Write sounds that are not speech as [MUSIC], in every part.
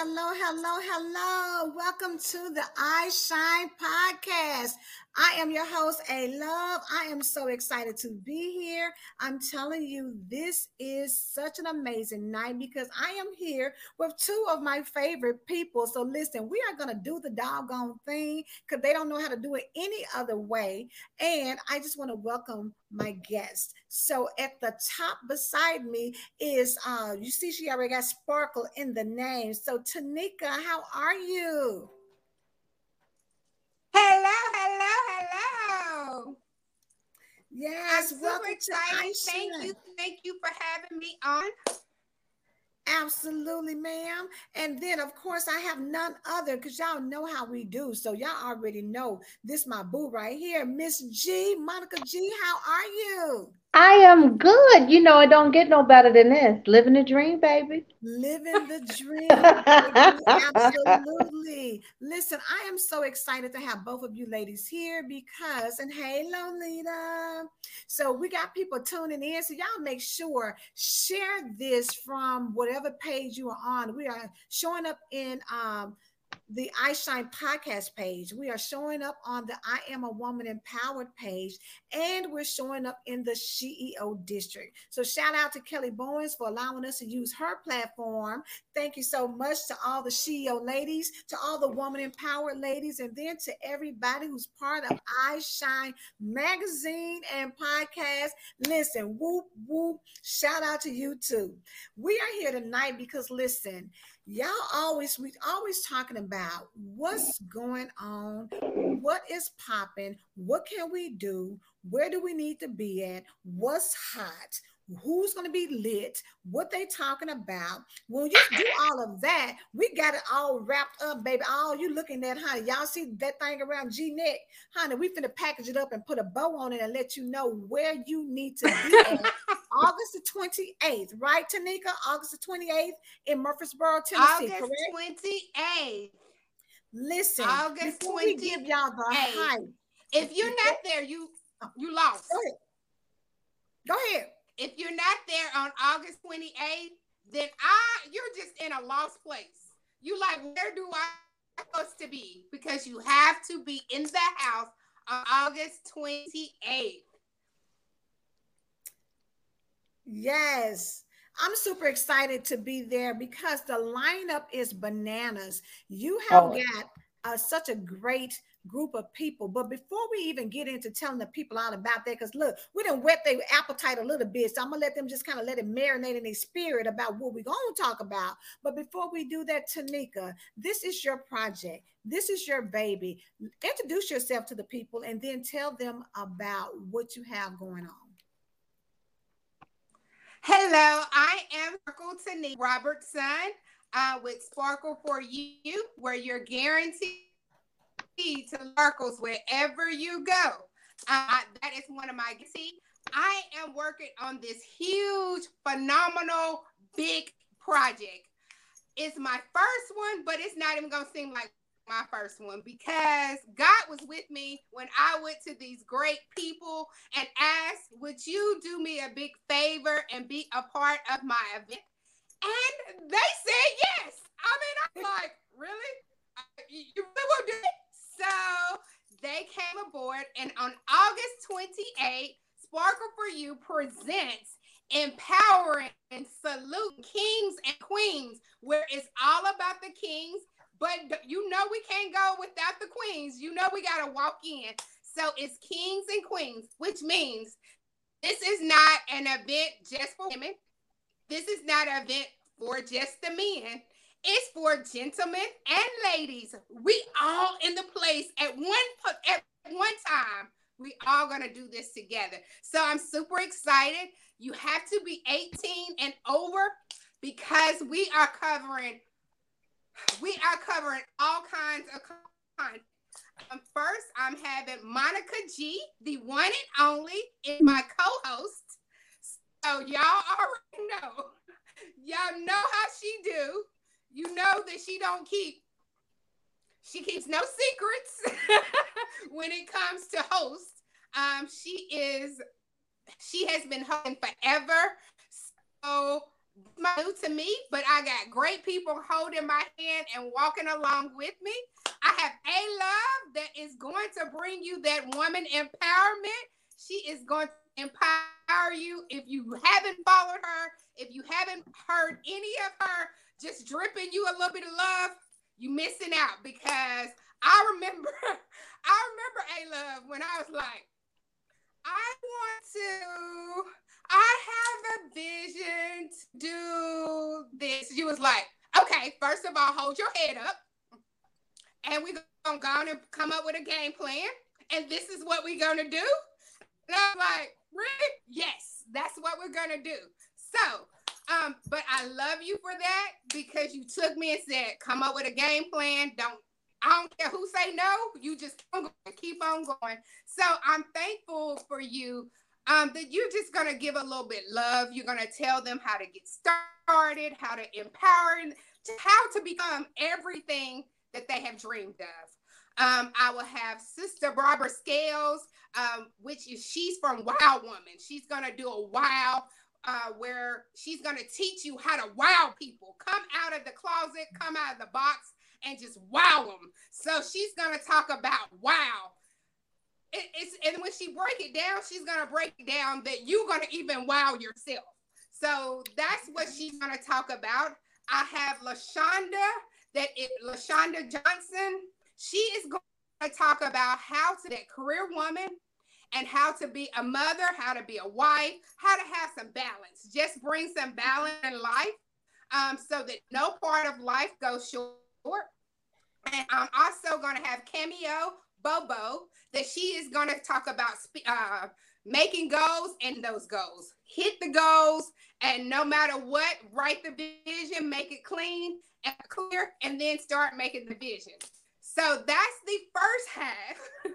Hello, hello, hello. Welcome to the I Shine podcast. I am your host, A Love. I am so excited to be here. I'm telling you, this is such an amazing night because I am here with two of my favorite people. So, listen, we are going to do the doggone thing because they don't know how to do it any other way. And I just want to welcome my guest. So, at the top beside me is, uh, you see, she already got sparkle in the name. So, Taneka, how are you? Hello, hello, hello. Yes, I'm super excited. Thank you, thank you for having me on. Absolutely, ma'am. And then, of course, I have none other because y'all know how we do. So y'all already know this my boo right here, Miss G, Monica Gee. How are you? I am good. You know, it don't get no better than this. Living the dream, baby. Living the dream. Absolutely. Listen, I am so excited to have both of you ladies here because, and hey, Lolita. So we got people tuning in. So y'all make sure share this from whatever page you are on. We are showing up in um the I Shine podcast page. We are showing up on the I Am a Woman Empowered page, and we're showing up in the CEO district. So, shout out to Kelly Bowens for allowing us to use her platform. Thank you so much to all the CEO ladies, to all the Woman Empowered ladies, and then to everybody who's part of I Shine magazine and podcast. Listen, whoop, whoop, shout out to you too. We are here tonight because, listen, y'all always we always talking about what's going on what is popping what can we do where do we need to be at what's hot who's going to be lit, what they talking about. When you do all of that, we got it all wrapped up, baby. All you looking at, honey. Y'all see that thing around G neck, honey. We finna package it up and put a bow on it and let you know where you need to be. [LAUGHS] August the 28th, right, Taneka? August the 28th in Murfreesboro, Tennessee. August correct? 28th. Listen, August 28th. We give y'all the hype. If you're not there, you you lost. Go ahead. Go ahead if you're not there on August 28th, then I you're just in a lost place. You like, where do I supposed to be? Because you have to be in the house on August 28th. Yes. I'm super excited to be there because the lineup is bananas. You have oh. got uh, such a great group of people. But before we even get into telling the people out about that, because look, we didn't whet their appetite a little bit. So I'm gonna let them just kind of let it marinate in their spirit about what we're gonna talk about. But before we do that, Taneka, this is your project. This is your baby. Introduce yourself to the people and then tell them about what you have going on. Hello, I am Sparkle Taneka Robinson uh, with Sparkle for You, where you're guaranteed to sparkles wherever you go. Uh, that is one of my see. I am working on this huge, phenomenal, big project. It's my first one, but it's not even gonna seem like my first one because God was with me when I went to these great people and asked, Would you do me a big favor and be a part of my event? And they said yes. I mean, I'm [LAUGHS] like, Really? Uh, you really will do it? So they came aboard, and on August 28th, Sparkle for You presents empowering and salute kings and queens, where it's all about the kings, but you know we can't go without the queens. You know we got to walk in. So it's kings and queens, which means this is not an event just for women. This is not an event for just the men. It's for gentlemen and ladies. We all in the place at one at one time. We all gonna do this together. So I'm super excited. You have to be 18 and over because we are covering we are covering all kinds of content. Um, first, I'm having Monica Gee, the one and only, is my co-host. So y'all already know. Y'all know how she do you know that she don't keep she keeps no secrets [LAUGHS] when it comes to host. Um, she is she has been hosting forever. So new to me, but I got great people holding my hand and walking along with me. I have a love that is going to bring you that woman empowerment. She is going to empower you. If you haven't followed her, if you haven't heard any of her just dripping you a little bit of love, you missing out because I remember, [LAUGHS] I remember a love when I was like, I want to, I have a vision to do this. You was like, okay, first of all, hold your head up. And we're gonna go on and come up with a game plan. And this is what we're gonna do. And I'm like, really? Yes, that's what we're gonna do. So um, but I love you for that because you took me and said, come up with a game plan. Don't I don't care who say no, you just keep on going. So I'm thankful for you. Um, that you're just gonna give a little bit love. You're gonna tell them how to get started, how to empower, how to become everything that they have dreamed of. Um, I will have Sister Barbara Scales, um, which is she's from Wow Woman. She's gonna do a wow uh, where she's going to teach you how to wow people. Come out of the closet, come out of the box, and just wow them. So she's going to talk about wow. It, it's and when she break it down, she's to break down that you're to even wow yourself. So that's what she's to talk about. I have Lashonda, that is Lashonda Johnson. She is going to talk about how to that career woman and how to be a mother, how to be a wife, how to have some balance. Just bring some balance in life um, so that no part of life goes short. And I'm also going to have Cameo Bobo that she is going to talk about uh, making goals and those goals. Hit the goals, and no matter what, write the vision, make it clean and clear, and then start making the vision. So that's the first half. [LAUGHS]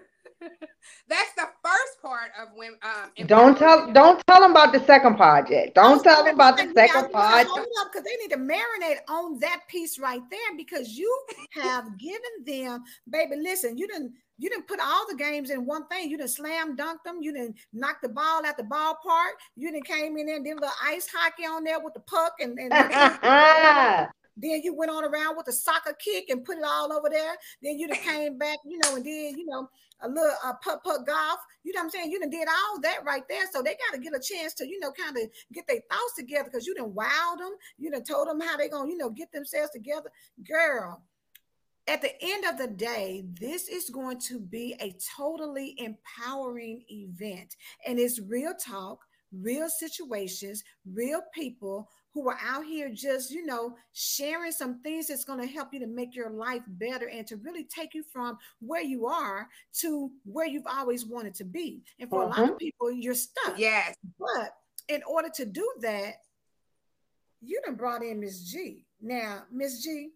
That's the first part of when. Um, don't tell. Don't tell them about the second yet. Don't tell them about the second up, because they need to marinate on that piece right there because you have given them, baby. Listen, you didn't. You didn't put all the games in one thing. You didn't slam dunk them. You didn't knock the ball at the ballpark. You didn't came in there and did a little ice hockey on there with the puck and, and [LAUGHS] [LAUGHS] Then you went on around with a soccer kick and put it all over there. Then you came back, you know, and did, you know, a little uh, putt putt golf. You know what I'm saying? You done did all that right there. So they got to get a chance to, you know, kind of get their thoughts together because you done wowed them. You done told them how they going to, you know, get themselves together. Girl, at the end of the day, this is going to be a totally empowering event. And it's real talk, real situations, real people who are out here just, you know, sharing some things that's going to help you to make your life better and to really take you from where you are to where you've always wanted to be. And for uh-huh. a lot of mm-hmm. people, you're stuck. Yes. But in order to do that, you done brought in Miss G. Now, Miss G,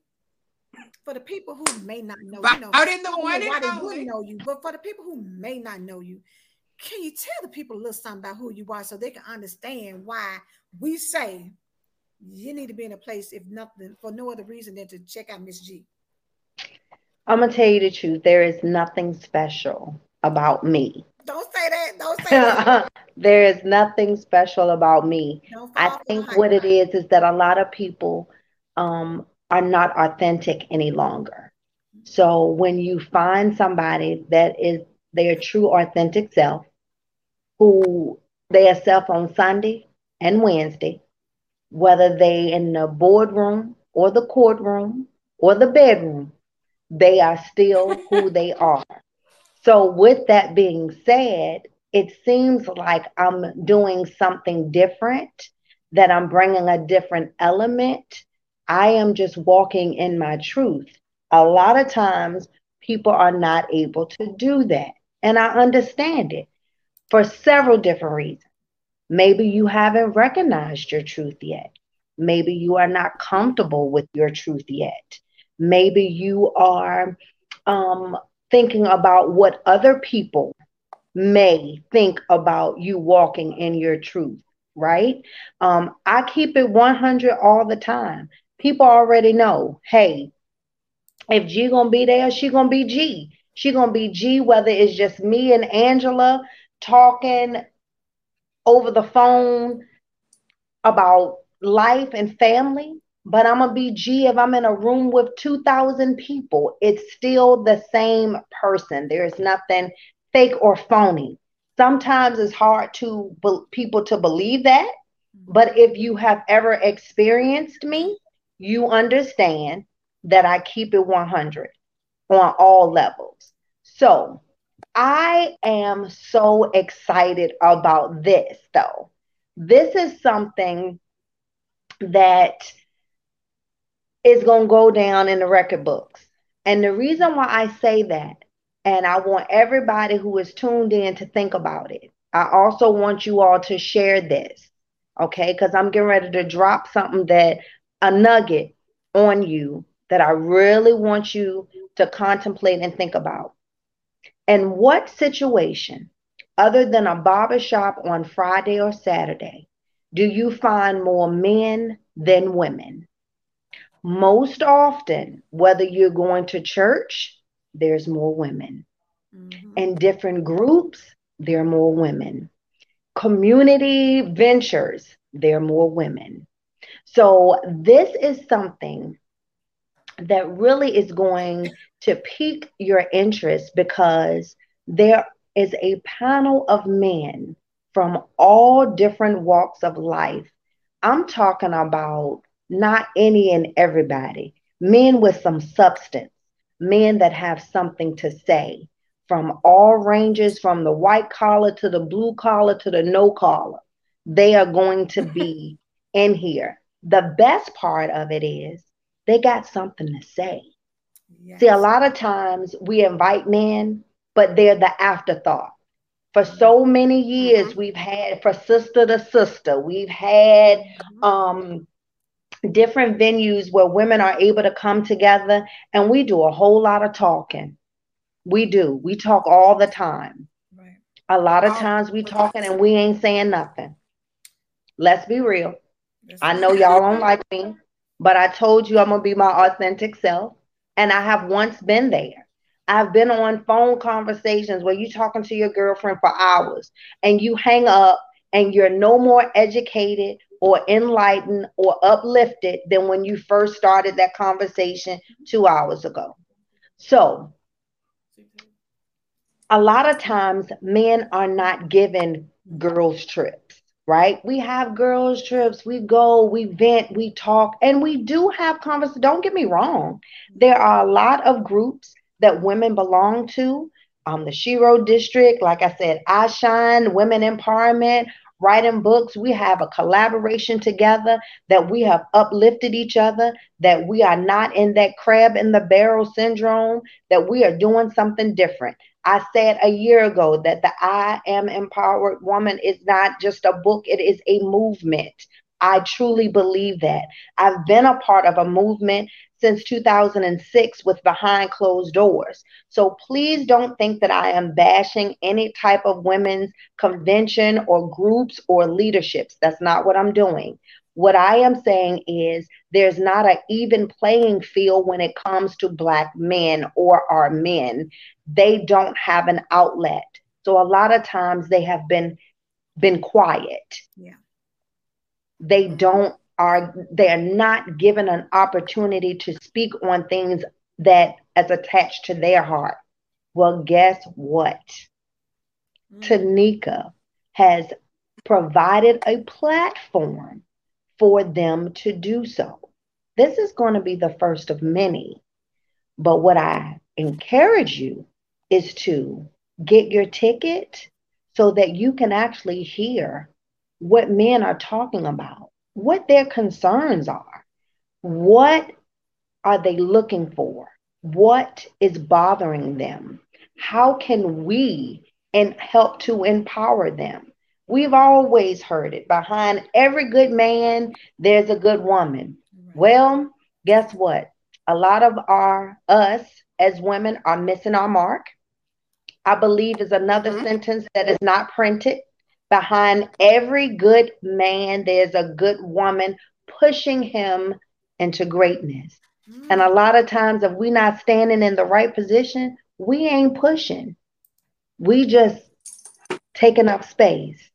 for the people who may not know, you know, out in the one why they would know you, but for the people who may not know you, can you tell the people a little something about who you are so they can understand why we say you need to be in a place, if nothing, for no other reason than to check out Miss G. I'm gonna tell you the truth. There is nothing special about me. Don't say that. Don't say that. [LAUGHS] there is nothing special about me. I think what it is is that a lot of people um, are not authentic any longer. So when you find somebody that is their true authentic self, who they are self on Sunday and Wednesday, whether they in the boardroom or the courtroom or the bedroom, they are still who [LAUGHS] they are. So, with that being said, it seems like I'm doing something different, that I'm bringing a different element. I am just walking in my truth. A lot of times, people are not able to do that. And I understand it for several different reasons. Maybe you haven't recognized your truth yet. Maybe you are not comfortable with your truth yet. Maybe you are um, thinking about what other people may think about you walking in your truth, right? Um, I keep it 100 all the time. People already know, hey, if G gonna be there, she gonna be G. She gonna be G, whether it's just me and Angela talking over the phone about life and family, but I'm gonna be G if I'm in a room with 2,000 people. It's still the same person. There's nothing fake or phony. Sometimes it's hard to be- people to believe that, but if you have ever experienced me, you understand that I keep it 100 on all levels. So I am so excited about this, though. This is something that is going to go down in the record books. And the reason why I say that, and I want everybody who is tuned in to think about it, I also want you all to share this, okay? Because I'm getting ready to drop something that a nugget on you that I really want you to contemplate and think about. And what situation, other than a barbershop on Friday or Saturday, do you find more men than women? Most often, whether you're going to church, there's more women. Mm-hmm. In different groups, there are more women. Community ventures, there are more women. So, this is something that really is going to pique your interest because there is a panel of men from all different walks of life. I'm talking about not any and everybody, men with some substance, men that have something to say from all ranges, from the white collar to the blue collar to the no collar. They are going to be [LAUGHS] in here. The best part of it is they got something to say. Yes. See, a lot of times we invite men, but they're the afterthought. For so many years, mm-hmm. we've had for sister to sister, we've had mm-hmm. um, different venues where women are able to come together and we do a whole lot of talking. We do. We talk all the time. Right. A lot of times we talking and we ain't saying nothing. Let's be real. I know y'all don't like me. But I told you I'm going to be my authentic self. And I have once been there. I've been on phone conversations where you're talking to your girlfriend for hours and you hang up and you're no more educated or enlightened or uplifted than when you first started that conversation two hours ago. So, a lot of times men are not given girls' trips right? We have girls' trips, we go, we vent, we talk, and we do have conversations. Don't get me wrong. There are a lot of groups that women belong to. Um, the CEO District, like I said, I Shine, Women Empowerment, writing books. We have a collaboration together that we have uplifted each other, that we are not in that crab in the barrel syndrome, that we are doing something different. I said a year ago that the I Am Empowered Woman is not just a book, it is a movement. I truly believe that. I've been a part of a movement since 2006 with Behind Closed Doors. So please don't think that I am bashing any type of women's convention or groups or leaderships. That's not what I'm doing. What I am saying is there's not an even playing field when it comes to Black men or our men. They don't have an outlet. So a lot of times they have been been quiet. Yeah. They don't are they are not given an opportunity to speak on things that as attached to their heart. Well, guess what? Mm. Taneka has provided a platform for them to do so. This is going to be the first of many. But what I encourage you is to get your ticket so that you can actually hear what men are talking about, what their concerns are, what are they looking for, what is bothering them, how can we and help to empower them. We've always heard it. Behind every good man, there's a good woman. Right. Well, guess what? A lot of our us as women are missing our mark. I believe is another mm-hmm. sentence that is not printed. Behind every good man, there's a good woman pushing him into greatness. Mm-hmm. And a lot of times, if we're not standing in the right position, we ain't pushing. We just taking up space.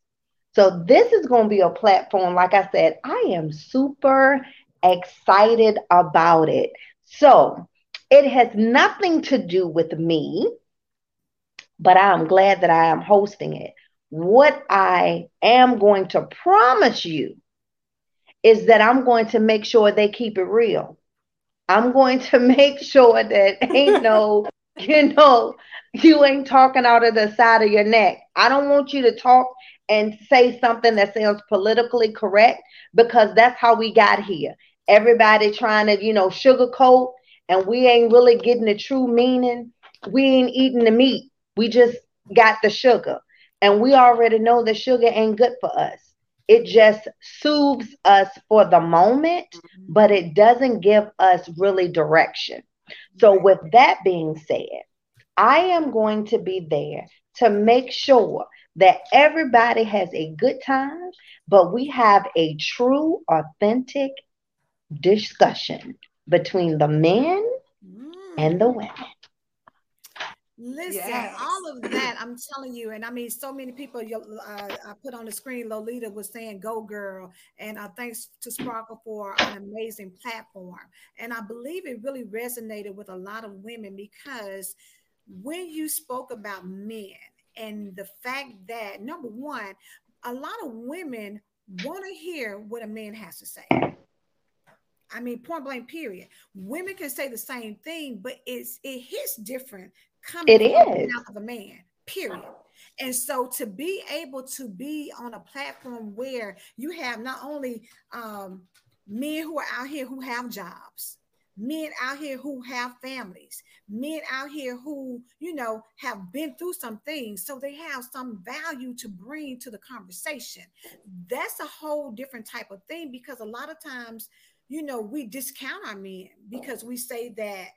So this is going to be a platform, like I said, I am super excited about it. So it has nothing to do with me, but I'm glad that I am hosting it. What I am going to promise you is that I'm going to make sure they keep it real. I'm going to [LAUGHS] make sure that [LAUGHS] ain't no, you know, you ain't talking out of the side of your neck. I don't want you to talk and say something that sounds politically correct because that's how we got here. Everybody trying to, you know, sugarcoat and we ain't really getting the true meaning. We ain't eating the meat. We just got the sugar. And we already know that sugar ain't good for us. It just soothes us for the moment, mm-hmm. but it doesn't give us really direction. So, with that being said, I am going to be there to make sure that everybody has a good time, but we have a true, authentic discussion between the men mm. and the women. Listen, yes. all of that, I'm telling you, and I mean, so many people uh, I put on the screen. Lolita was saying, "Go, girl!" and uh, thanks to Sparkle for an amazing platform. And I believe it really resonated with a lot of women because when you spoke about men and the fact that number one, a lot of women want to hear what a man has to say. I mean, point blank, period. Women can say the same thing, but it's it hits different coming it is. out of a man, period. And so to be able to be on a platform where you have not only um, men who are out here who have jobs, men out here who have families, men out here who, you know, have been through some things. So they have some value to bring to the conversation. That's a whole different type of thing because a lot of times, you know, we discount our men because we say that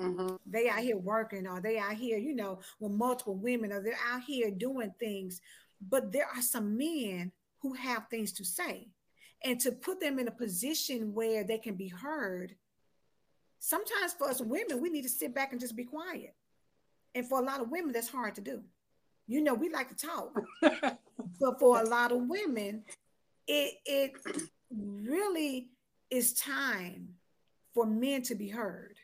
Mm-hmm. They out here working, or they out here, you know, with multiple women, or they're out here doing things. But there are some men who have things to say. And to put them in a position where they can be heard, sometimes for us women, we need to sit back and just be quiet. And for a lot of women, that's hard to do. You know, we like to talk. [LAUGHS] but for a lot of women, it it really is time for men to be heard.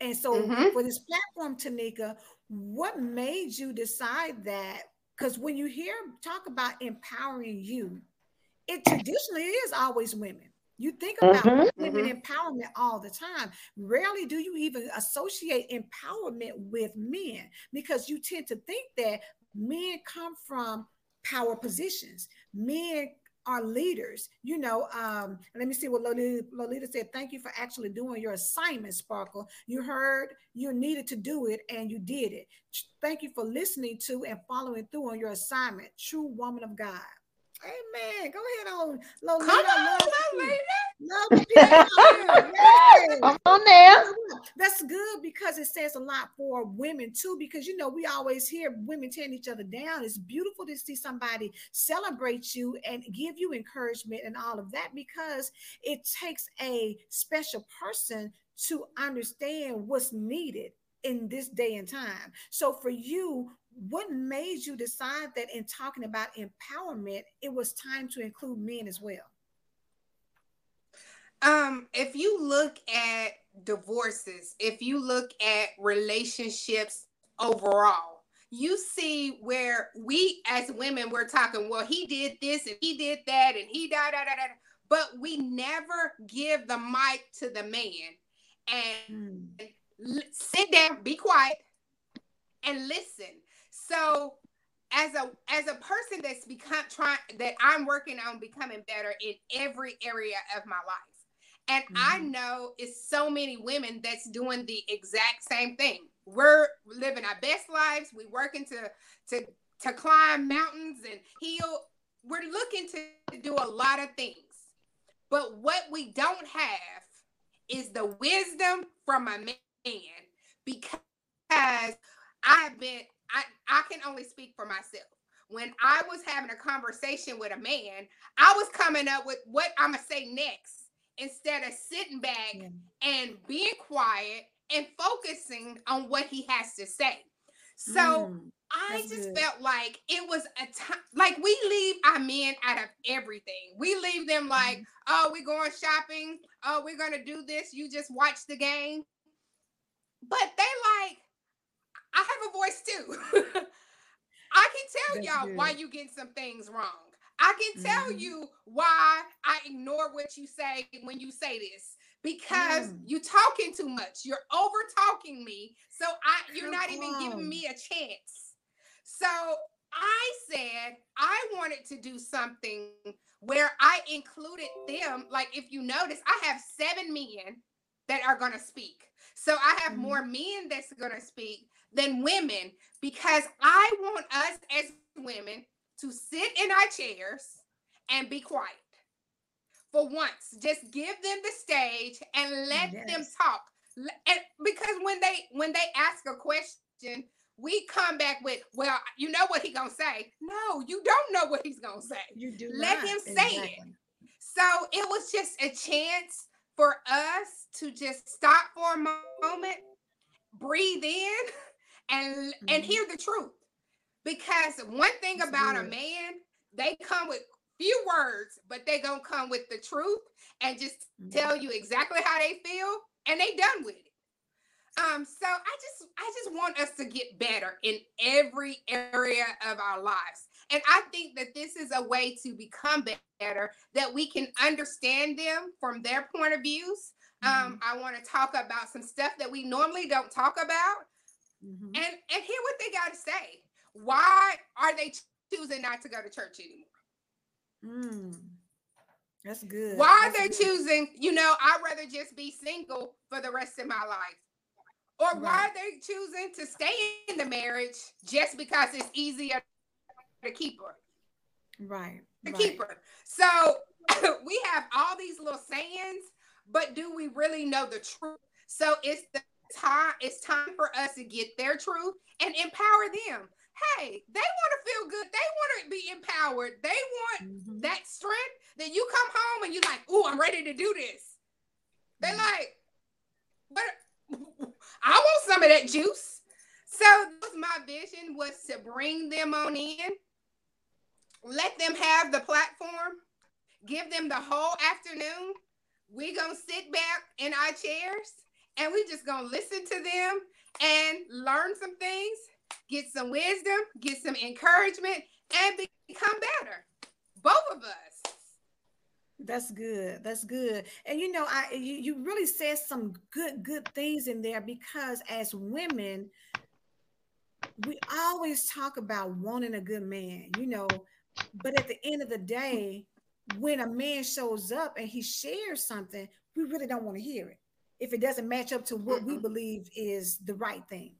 And so mm-hmm. for this platform, Taneka, what made you decide that? Because when you hear talk about empowering you, it traditionally is always women. You think about mm-hmm. women mm-hmm. empowerment all the time. Rarely do you even associate empowerment with men because you tend to think that men come from power positions. Men are leaders. You know, um, let me see what Lolita, Lolita said. Thank you for actually doing your assignment, Sparkle. You heard you needed to do it and you did it. Thank you for listening to and following through on your assignment. True woman of God. Amen. Go ahead on, Lolita. Come on, Lolita. Come on now. That's good because it says a lot for women too. Because you know we always hear women tearing each other down. It's beautiful to see somebody celebrate you and give you encouragement and all of that because it takes a special person to understand what's needed in this day and time. So for you, what made you decide that in talking about empowerment, it was time to include men as well? Um, if you look at divorces, if you look at relationships overall, you see where we as women we're talking, well, he did this and he did that and he da da da da, but we never give the mic to the man and mm. sit down, be quiet, and listen so as a as a person that's become trying that I'm working on becoming better in every area of my life. And mm-hmm. I know it's so many women that's doing the exact same thing. We're living our best lives. We're working to to to climb mountains and heal. We're looking to do a lot of things. But what we don't have is the wisdom from a man because I've been I, I can only speak for myself. When I was having a conversation with a man, I was coming up with what I'm gonna say next instead of sitting back yeah. and being quiet and focusing on what he has to say. So mm, I just good. felt like it was a time, like we leave our men out of everything. We leave them like, mm-hmm. oh, we're going shopping. Oh, we're going to do this. You just watch the game. But they like, I have a voice too. [LAUGHS] I can tell That's y'all good. why you get some things wrong. I can tell mm-hmm. you why I ignore what you say when you say this because mm. you talking too much. You're over talking me. So I you're Come not even giving me a chance. So I said I wanted to do something where I included them. Like if you notice, I have seven men that are going to speak. So I have mm. more men that's going to speak than women because I want us as women to sit in our chairs and be quiet for once. Just give them the stage and let yes. them talk. And because when they when they ask a question, we come back with, well, you know what he gonna say. No, you don't know what he's gonna say. You do let not. him say exactly. it. So it was just a chance for us to just stop for a moment, breathe in, and mm-hmm. and hear the truth. Because one thing That's about good. a man, they come with few words, but they gonna come with the truth and just mm-hmm. tell you exactly how they feel, and they done with it. Um, so I just I just want us to get better in every area of our lives. And I think that this is a way to become better, that we can understand them from their point of views. Um, mm-hmm. Um, I want to talk about some stuff that we normally don't talk about mm-hmm. and, and hear what they got to say. Why are they choosing not to go to church anymore? Mm. That's good. Why are they good. choosing, you know, I'd rather just be single for the rest of my life? Or right. why are they choosing to stay in the marriage just because it's easier to keep her? Right. To right. keep her. So [LAUGHS] we have all these little sayings, but do we really know the truth? So it's the time, it's time for us to get their truth and empower them. Hey, they want to feel good. They want to be empowered. They want mm-hmm. that strength. Then you come home and you're like, oh, I'm ready to do this. They're mm-hmm. like, but [LAUGHS] I want some of that juice. So my vision was to bring them on in, let them have the platform, give them the whole afternoon. we gonna sit back in our chairs and we just gonna listen to them and learn some things, get some wisdom, get some encouragement, and become better. Both of us. That's good. That's good. And you know, I you, you really said some good good things in there because as women, we always talk about wanting a good man, you know, but at the end of the day, when a man shows up and he shares something, we really don't want to hear it if it doesn't match up to what we believe is the right thing.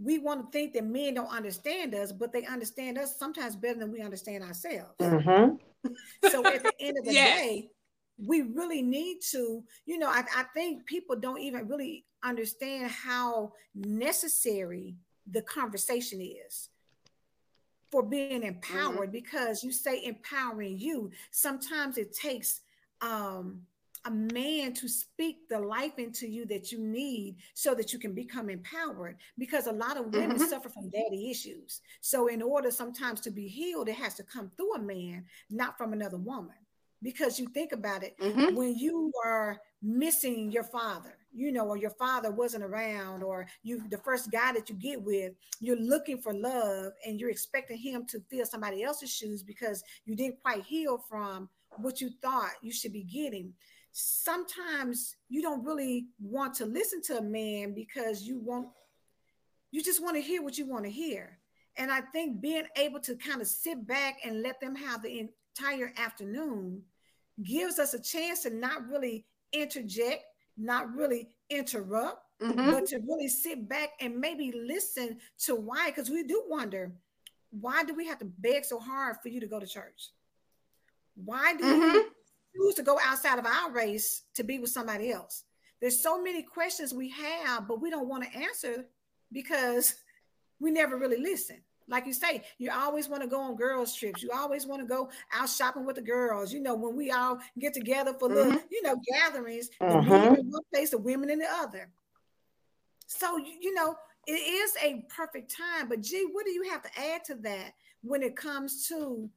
We want to think that men don't understand us, but they understand us sometimes better than we understand ourselves. Mm-hmm. so at the end of the [LAUGHS] yes. day, we really need to, you know, I, I think people don't even really understand how necessary the conversation is for being empowered mm-hmm. because you say empowering you sometimes it takes um a man to speak the life into you that you need so that you can become empowered because a lot of women mm-hmm. suffer from daddy issues so in order sometimes to be healed it has to come through a man not from another woman because you think about it mm-hmm. when you are missing your father you know or your father wasn't around or you the first guy that you get with you're looking for love and you're expecting him to fill somebody else's shoes because you didn't quite heal from what you thought you should be getting sometimes you don't really want to listen to a man because you want you just want to hear what you want to hear and i think being able to kind of sit back and let them have the entire afternoon gives us a chance to not really interject not really interrupt mm-hmm. but to really sit back and maybe listen to why because we do wonder why do we have to beg so hard for you to go to church why do mm-hmm. we choose to go outside of our race to be with somebody else. There's so many questions we have, but we don't want to answer because [LAUGHS] we never really listen. Like you say, you always want to go on girls' trips. You always want to go out shopping with the girls. You know, when we all get together for mm-hmm. little, you know, gatherings, mm-hmm. the men in one place, the women in the other. So you, you know, it is a perfect time. But gee, what do you have to add to that when it comes to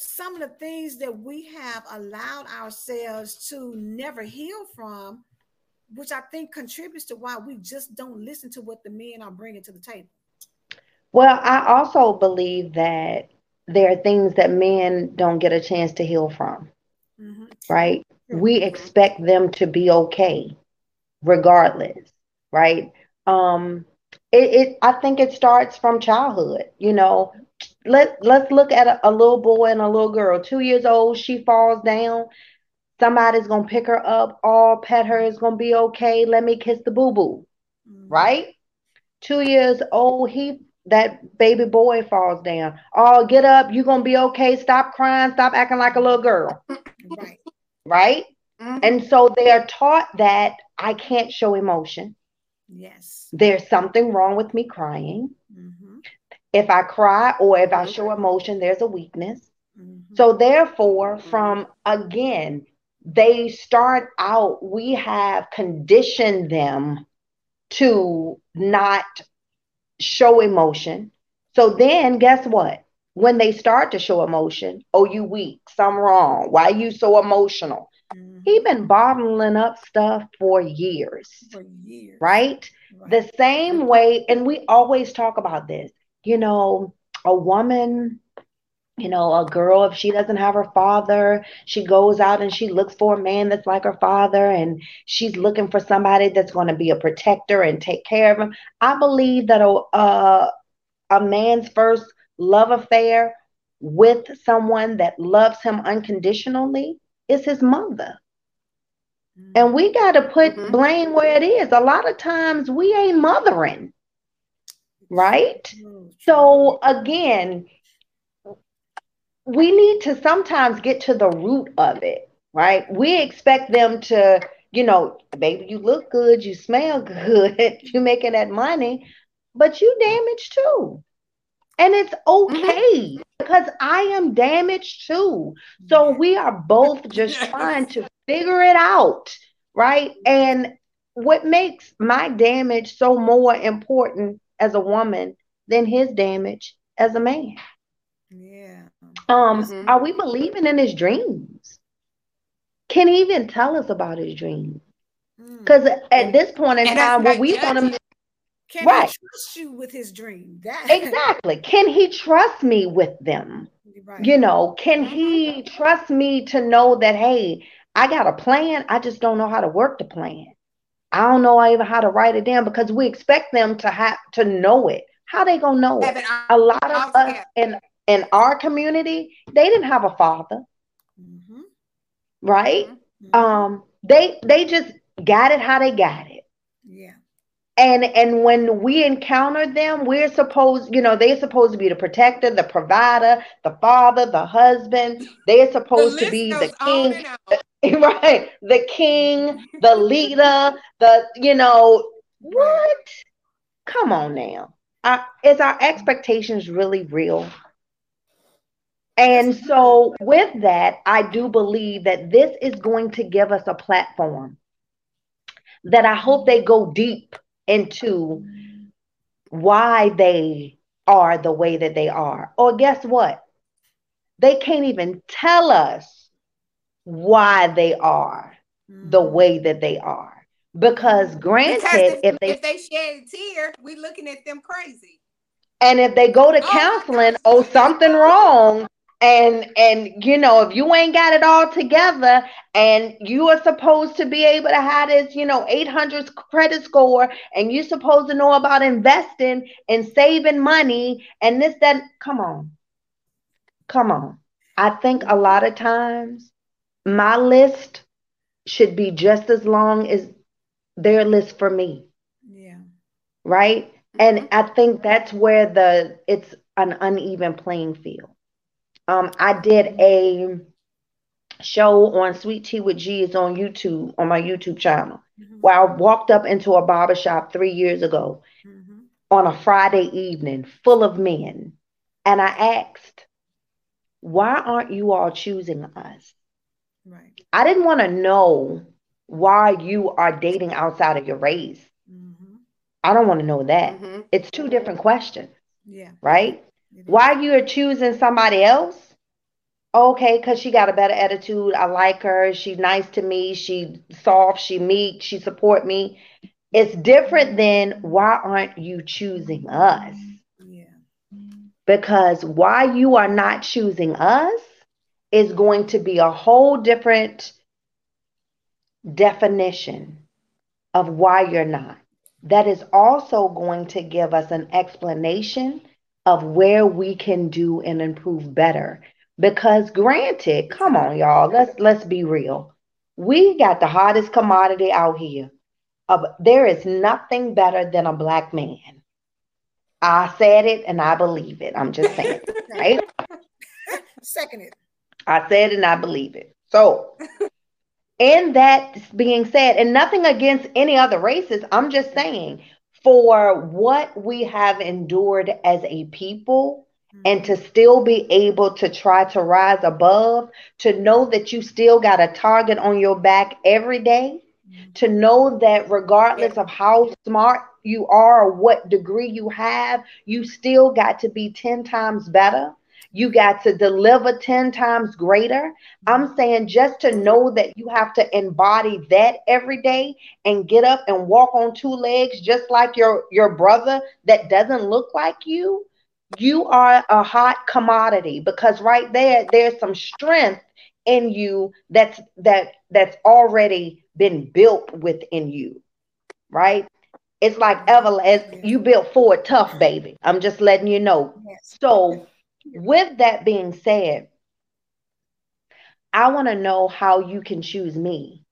some of the things that we have allowed ourselves to never heal from, which I think contributes to why we just don't listen to what the men are bringing to the table? Well, I also believe that there are things that men don't get a chance to heal from, mm-hmm. right? We expect them to be okay regardless, right? Um, it, it I think it starts from childhood, you know, let let's look at a, a little boy and a little girl, two years old. She falls down. Somebody's gonna pick her up. All pet her. It's gonna be okay. Let me kiss the boo boo, mm-hmm. right? Two years old. He that baby boy falls down. Oh, get up. You're gonna be okay. Stop crying. Stop acting like a little girl. Right. Right. Mm-hmm. And so they are taught that I can't show emotion. Yes. There's something wrong with me crying. Mm-hmm. If I cry or if I show emotion, there's a weakness. Mm-hmm. So, therefore, from again, they start out, we have conditioned them to not show emotion. So then, guess what? When they start to show emotion, oh, you weak, some wrong. Why you so emotional? Mm-hmm. He been bottling up stuff for years. For years. Right? right? The same way, and we always talk about this you know, a woman, you know, a girl, if she doesn't have her father, she goes out and she looks for a man that's like her father and she's looking for somebody that's going to be a protector and take care of him. I believe that a, a, a man's first love affair with someone that loves him unconditionally is his mother. And we got to put mm-hmm. blame where it is. A lot of times we ain't mothering right? So again, we need to sometimes get to the root of it, right? We expect them to, you know, baby, you look good, you smell [LAUGHS] good, you're making that money, but you damaged too. And it's okay mm-hmm. because I am damaged too. So we are both [LAUGHS] just trying to figure it out, right? And what makes my damage so more important as a woman than his damage as a man. Yeah. Um, mm-hmm. are we believing in his dreams? Can he even tell us about his dreams? Because mm. at this point in and time, what we want to can right. he trust you with his dream? That [LAUGHS] exactly. Can he trust me with them? Right. You know, can he mm-hmm. trust me to know that hey, I got a plan. I just don't know how to work the plan. I don't know even how to write it down because we expect them to have to know it. How they gonna know it? A lot of us in in our community, they didn't have a father, mm-hmm. right? Mm-hmm. Um, they they just got it how they got it. And and when we encounter them, we're supposed, you know, they're supposed to be the protector, the provider, the father, the husband. They're supposed the to be the king. [LAUGHS] right. The king the leader the you know what? Come on now. Uh, is our expectations really real? And so with that i do believe that this is going to give us a platform that i hope they go deep into why they are the way that they are or guess what they can't even tell us why they are mm-hmm. the way that they are. Because granted, because if, if, they if they shed a tear, we looking at them crazy. And if they go to oh, counseling, oh, something wrong. And and you know, if you ain't got it all together and you are supposed to be able to have this, you know, 800 credit score, and you're supposed to know about investing and saving money and this, that, come on. Come on. I think a lot of times my list should be just as long as their list for me. Yeah. Right? Mm-hmm. And I think that's where the it's an uneven playing field. Um, I did a show on Sweet Tea with G is on YouTube on my YouTube channel mm-hmm. where I walked up into a barbershop three years ago mm-hmm. on a Friday evening full of men. And I asked, why aren't you all choosing us? Right. I didn't want to know why you are dating outside of your race. Mm-hmm. I don't want to know that. Mm-hmm. It's two different questions. Yeah. Right? Why you are choosing somebody else? Okay, because she got a better attitude. I like her. She's nice to me. She soft. She meek. She support me. It's different than why aren't you choosing us? Yeah. Because why you are not choosing us is going to be a whole different definition of why you're not. That is also going to give us an explanation of where we can do and improve better. Because granted, come on, y'all, let's let's be real. We got the hottest commodity out here. Uh, there is nothing better than a black man. I said it and I believe it. I'm just saying, right? [LAUGHS] Second it. I said and I believe it. So, in that being said, and nothing against any other races, I'm just saying for what we have endured as a people and to mm-hmm. still be able to try to rise above, to know that you still got a target on your back every day, mm-hmm. to know that regardless of how smart you are or what degree you have, you still got to be 10 times better. You got to deliver 10 times greater. I'm saying just to know that you have to embody that every day and get up and walk on two legs just like your your brother that doesn't look like you. You are a hot commodity because right there there's some strength in you that's that that's already been built within you. Right? It's like ever as you built Ford tough, baby. I'm just letting you know. So with that being said, I want to know how you can choose me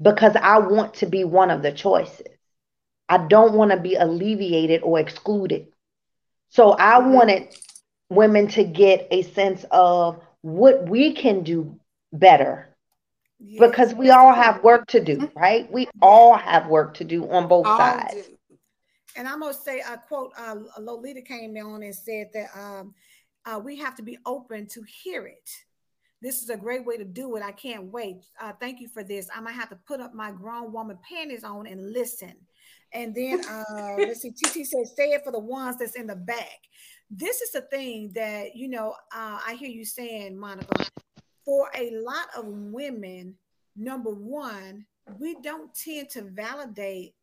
because I want to be one of the choices. I don't want to be alleviated or excluded. So I mm-hmm. wanted women to get a sense of what we can do better yes. because we all have work to do, mm-hmm. right? We all have work to do on both all sides. Do. And I'm going to say, a quote, uh, Lolita came on and said that um, uh, we have to be open to hear it. This is a great way to do it. I can't wait. Uh, thank you for this. I might have to put up my grown woman panties on and listen. And then uh, [LAUGHS] let's see, TT says, say it for the ones that's in the back. This is the thing that, you know, uh, I hear you saying, Monica, for a lot of women, number one, we don't tend to validate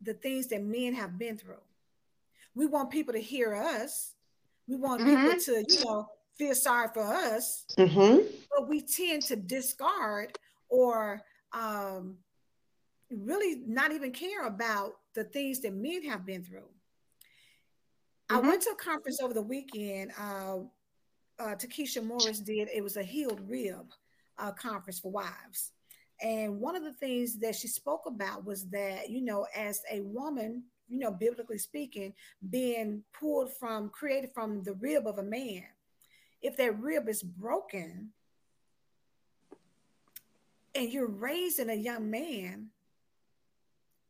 the things that men have been through. We want people to hear us we want mm-hmm. people to, you know, feel sorry for us, mm-hmm. but we tend to discard or um, really not even care about the things that men have been through. Mm-hmm. I went to a conference over the weekend. Uh, uh, Takesha Morris did. It was a healed rib uh, conference for wives. And one of the things that she spoke about was that, you know, as a woman, you know, biblically speaking, being pulled from, created from the rib of a man. If that rib is broken and you're raising a young man,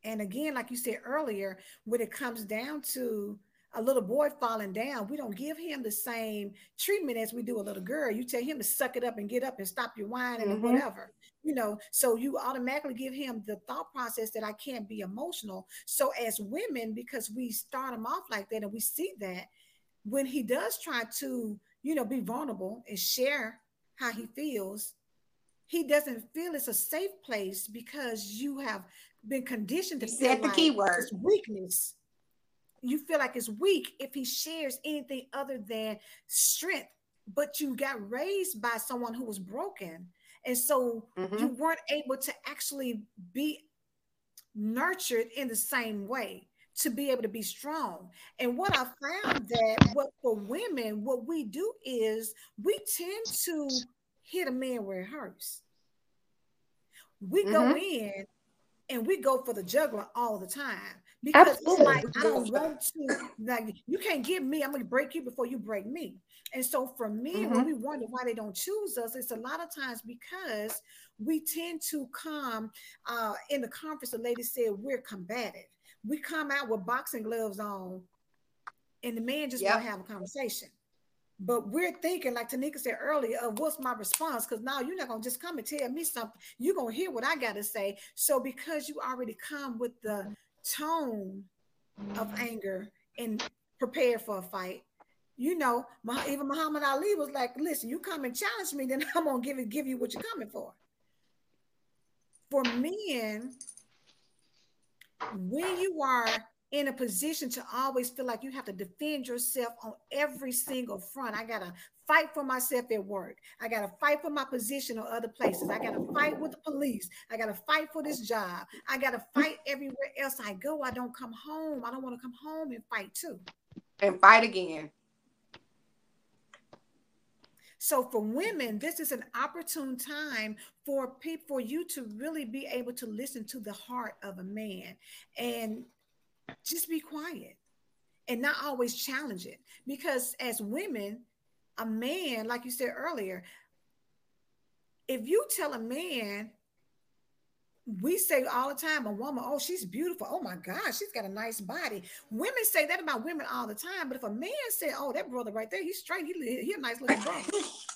and again, like you said earlier, when it comes down to a little boy falling down, we don't give him the same treatment as we do a little girl. You tell him to suck it up and get up and stop your whining mm-hmm. and whatever, you know. So you automatically give him the thought process that I can't be emotional. So as women, because we start him off like that and we see that when he does try to, you know, be vulnerable and share how he feels, he doesn't feel it's a safe place because you have been conditioned to set the like keyword weakness you feel like it's weak if he shares anything other than strength but you got raised by someone who was broken and so mm-hmm. you weren't able to actually be nurtured in the same way to be able to be strong and what i found that what for women what we do is we tend to hit a man where it hurts we mm-hmm. go in and we go for the juggler all the time because Absolutely. it's like I don't want to like you can't give me, I'm gonna break you before you break me. And so for me, mm-hmm. when we wonder why they don't choose us, it's a lot of times because we tend to come uh in the conference, the lady said we're combative. We come out with boxing gloves on, and the man just yep. want to have a conversation. But we're thinking, like Taneka said earlier, of what's my response? Because now you're not gonna just come and tell me something. You're gonna hear what I gotta say. So because you already come with the tone of anger and prepared for a fight. You know, even Muhammad Ali was like, "Listen, you come and challenge me, then [LAUGHS] I'm gonna give it, give you what you're coming for." For men, when you are in a position to always feel like you have to defend yourself on every single front. I got to fight for myself at work. I got to fight for my position or other places. I got to fight with the police. I got to fight for this job. I got to fight everywhere else I go. I don't come home. I don't want to come home and fight too. And fight again. So for women, this is an opportune time for people for you to really be able to listen to the heart of a man and just be quiet and not always challenge it. Because as women, a man, like you said earlier, if you tell a man we say all the time, a woman, oh, she's beautiful. Oh my God, she's got a nice body. Women say that about women all the time. But if a man said, oh, that brother right there, he's straight, he, he a nice looking brother.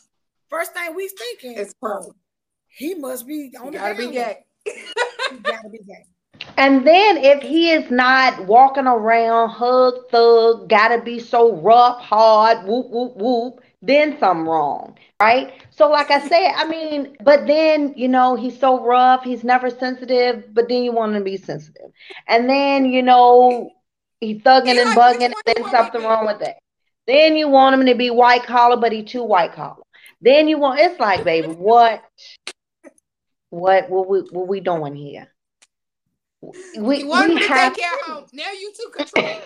[LAUGHS] First thing we thinking, it's oh, he must be on the gotta be gay. he gotta be gay. [LAUGHS] And then if he is not walking around hug thug, gotta be so rough, hard, whoop, whoop, whoop, then something wrong, right? So, like I said, I mean, but then, you know, he's so rough, he's never sensitive, but then you want him to be sensitive. And then, you know, he's thugging and bugging, and then something wrong with that. Then you want him to be white collar, but he too white collar. Then you want it's like, baby, what what what we what we doing here? We, you want we to have, take care home. Now you too controlling.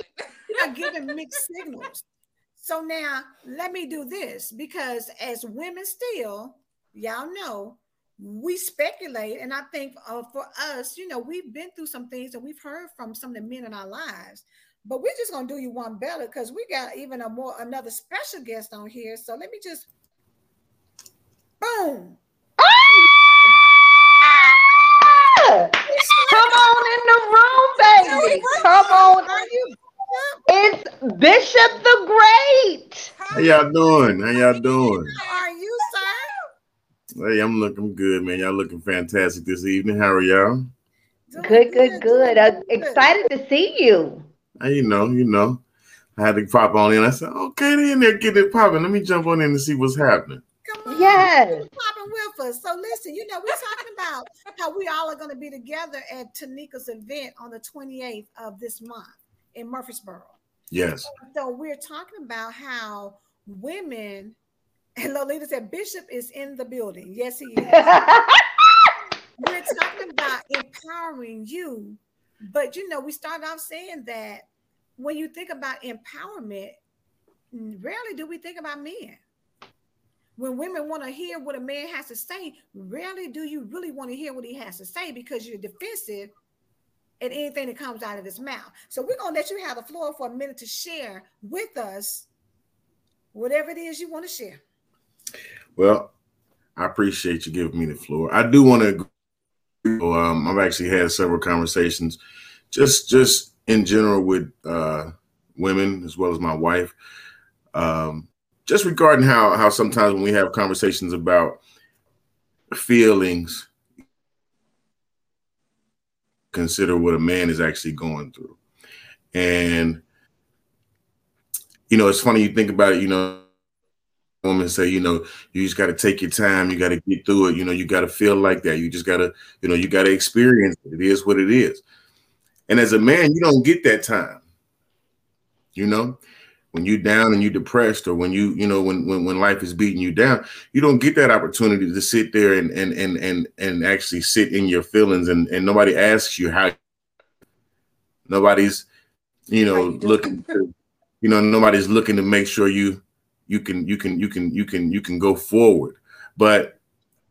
You're giving mixed signals. So now let me do this because as women still, y'all know, we speculate. And I think uh, for us, you know, we've been through some things and we've heard from some of the men in our lives. But we're just gonna do you one better because we got even a more another special guest on here. So let me just boom. Ah! Come on in the room, baby. Come on. It's Bishop the Great. How y'all doing? How y'all doing? How are you, sir? Hey, I'm looking good, man. Y'all looking fantastic this evening. How are y'all? Good, good, good. Uh, excited to see you. Hey, you know, you know. I had to pop on in. I said, okay, they in there getting it popping. Let me jump on in and see what's happening. Come on. Yes. Popping with us. So listen, you know, we're talking about how we all are going to be together at Taneka's event on the 28th of this month in Murfreesboro. Yes. So we're talking about how women, and Lolita said Bishop is in the building. Yes, he is. [LAUGHS] we're talking about empowering you, but you know, we start off saying that when you think about empowerment, rarely do we think about men. When women want to hear what a man has to say, rarely do you really want to hear what he has to say because you're defensive at anything that comes out of his mouth. So we're gonna let you have the floor for a minute to share with us whatever it is you want to share. Well, I appreciate you giving me the floor. I do want to. Um, I've actually had several conversations, just just in general with uh, women as well as my wife, um, just regarding how how sometimes when we have conversations about feelings consider what a man is actually going through. And you know, it's funny you think about it, you know, women say, you know, you just got to take your time, you got to get through it, you know, you got to feel like that. You just got to, you know, you got to experience it. It is what it is. And as a man, you don't get that time. You know, when you're down and you're depressed or when you you know when when, when life is beating you down you don't get that opportunity to sit there and and and and, and actually sit in your feelings and and nobody asks you how nobody's you know you looking to, [LAUGHS] you know nobody's looking to make sure you you can you can you can you can you can go forward. But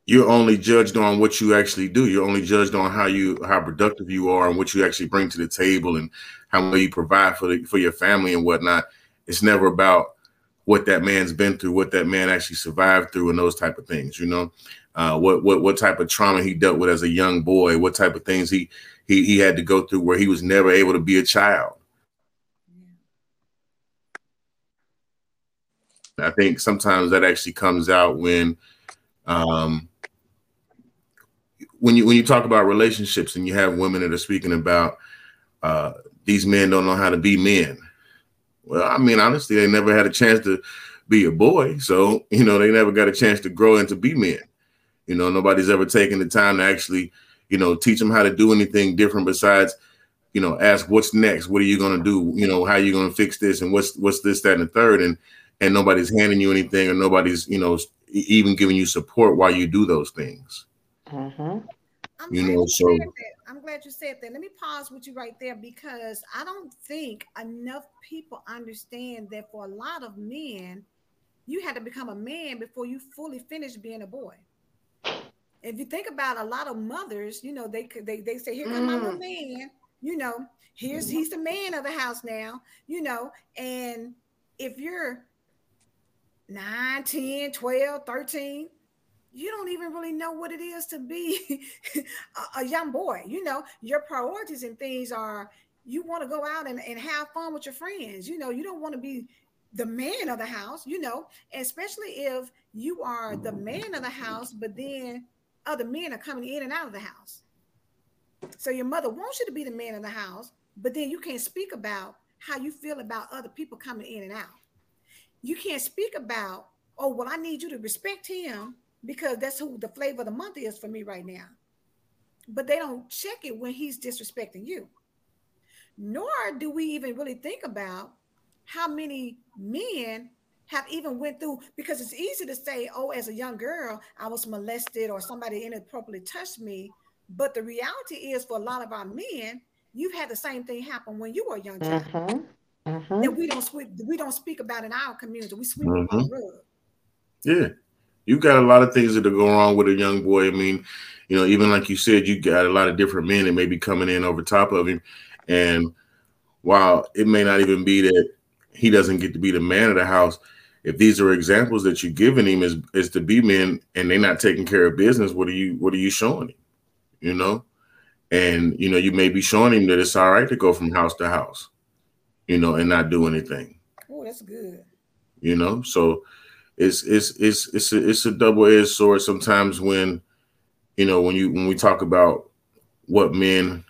you're only judged on what you actually do. You're only judged on how you how productive you are and what you actually bring to the table and how well you provide for the, for your family and whatnot it's never about what that man's been through, what that man actually survived through, and those type of things. You know, uh, what what what type of trauma he dealt with as a young boy, what type of things he he he had to go through where he was never able to be a child. I think sometimes that actually comes out when um, when you when you talk about relationships and you have women that are speaking about uh, these men don't know how to be men. Well, I mean, honestly, they never had a chance to be a boy. So, [LAUGHS] you know, they never got a chance to grow into be men. You know, nobody's ever taken the time to actually, you know, teach them how to do anything different besides, you know, ask what's next, what are you gonna do, you know, how are you gonna fix this, and what's what's this, that, and the third, and and nobody's handing you anything, or nobody's, you know, even giving you support while you do those things. Mm-hmm. You know, so I'm glad you said that. Let me pause with you right there because I don't think enough people understand that for a lot of men, you had to become a man before you fully finished being a boy. If you think about a lot of mothers, you know, they could they they say, Here come mm. my man, you know, here's he's the man of the house now, you know, and if you're 9, 10, 12, 13, you don't even really know what it is to be [LAUGHS] a, a, young boy. You know, your priorities and things are you want to go out and, and have fun with your friends. You know, you don't want to be the man of the house, you know, especially if you are the man of the house, but then other men are coming in and out of the house. So your mother wants you to be the man of the house, but then you can't speak about how you feel about other people coming in and out. You can't speak about, oh, well, I need you to respect him because that's who the flavor of the month is for me right now. But they don't check it when he's disrespecting you. Nor do we even really think about how many men have even went through because it's easy to say, oh, as a young girl, I was molested or somebody inappropriately touched me. But the reality is for a lot of our men, you've had the same thing happen when you were a young child. Mm-hmm. Mm-hmm. That we don't we don't speak about in our community. We sweep mm-hmm. it rug. Yeah. You got a lot of things that are going wrong with a young boy. I mean, you know, even like you said, you got a lot of different men that may be coming in over top of him. And while it may not even be that he doesn't get to be the man of the house, if these are examples that you're giving him is is to be men and they're not taking care of business, what are you what are you showing him? You know? And you know, you may be showing him that it's all right to go from house to house, you know, and not do anything. Oh, that's good. You know, so it's it's it's it's a, it's a double-edged sword sometimes when you know when you when we talk about what men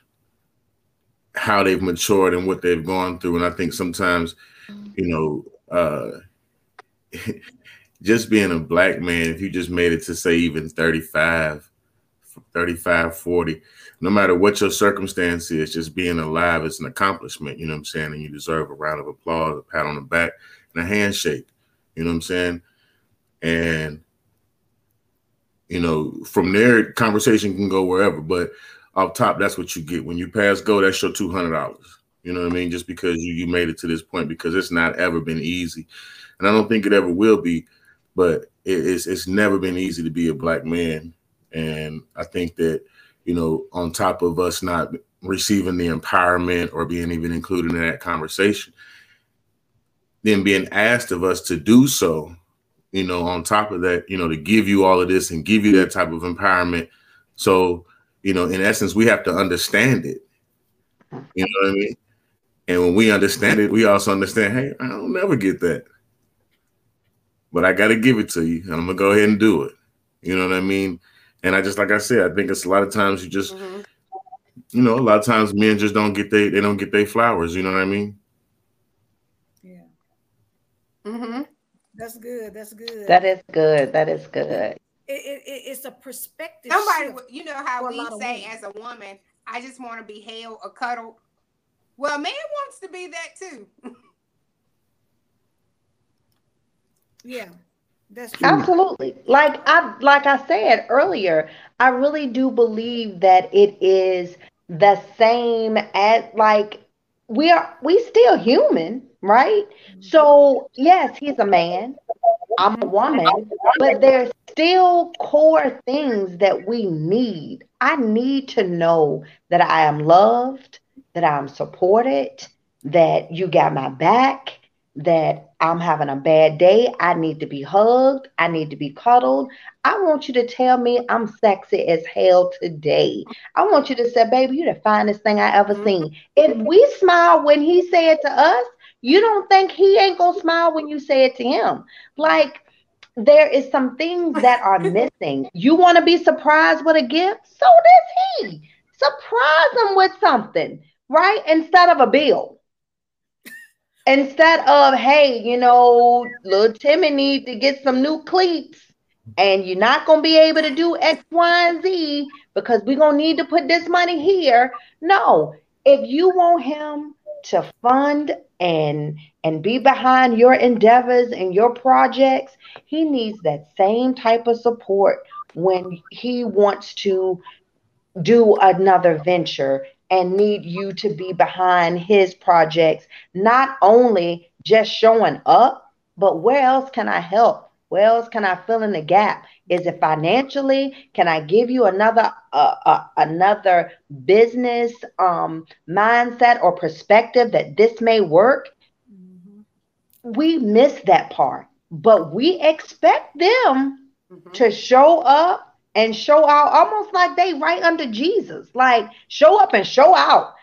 how they've matured and what they've gone through. And i think sometimes you know uh [LAUGHS] just being a black man if you just made it to say even 35 35 40 no matter what your circumstance is just being alive is an accomplishment you know what i'm saying? And you deserve a round of applause a pat on the back and a handshake you know what i'm saying and you know from there conversation can go wherever. But up top that's what you get. When you pass go that's your $200 you know what i mean? Just because you, you made it to this point because it's not ever been easy. And i don't think it ever will be but it, it's it's never been easy to be a black man. And i think that you know on top of us not receiving the empowerment or being even included in that conversation then being asked of us to do so you know, on top of that, you know, to give you all of this and give you that type of empowerment. So, you know, in essence, we have to understand it. You know what I mean? And when we understand it, we also understand, hey, I don't never get that. But I gotta give it to you. And I'm gonna go ahead and do it. You know what I mean? And I just like I said, I think it's a lot of times you just mm-hmm. you know, a lot of times men just don't get they they don't get their flowers, you know what I mean? Yeah. Mm-hmm. That's good. That's good. That is good. That is good. It, it, it's a perspective. Somebody, you know how we say as a woman, I just want to be held or cuddled. Well, man wants to be that too. [LAUGHS] yeah. That's true. Absolutely. Like I like I said earlier, I really do believe that it is the same as like we are we still human right? So, yes, he's a man. I'm a woman, but there's still core things that we need. I need to know that I am loved, that I'm supported, that you got my back, that I'm having a bad day. I need to be hugged. I need to be cuddled. I want you to tell me I'm sexy as hell today. I want you to say, baby, you're the finest thing I ever mm-hmm. seen. If we smile when he said to us, you don't think he ain't gonna smile when you say it to him. Like there is some things that are [LAUGHS] missing. You want to be surprised with a gift? So does he. Surprise him with something. right? Instead of a bill. Instead of, hey, you know, little Timmy needs to get some new cleats and you're not going to be able to do X, Y, and Z because we're going to need to put this money here. No, if you want him to fund and and be behind your endeavors and your projects, he needs that same type of support when he wants to do another venture and need you to be behind his projects, not only just showing up, but where else can I help? Where else can I fill in the gap? Is it financially? Can I give you another uh, uh, another business um, mindset or perspective that this may work? Mm-hmm. We miss that part, but we expect them mm-hmm. to show up and show out almost like they right under Jesus. Like show up and show out.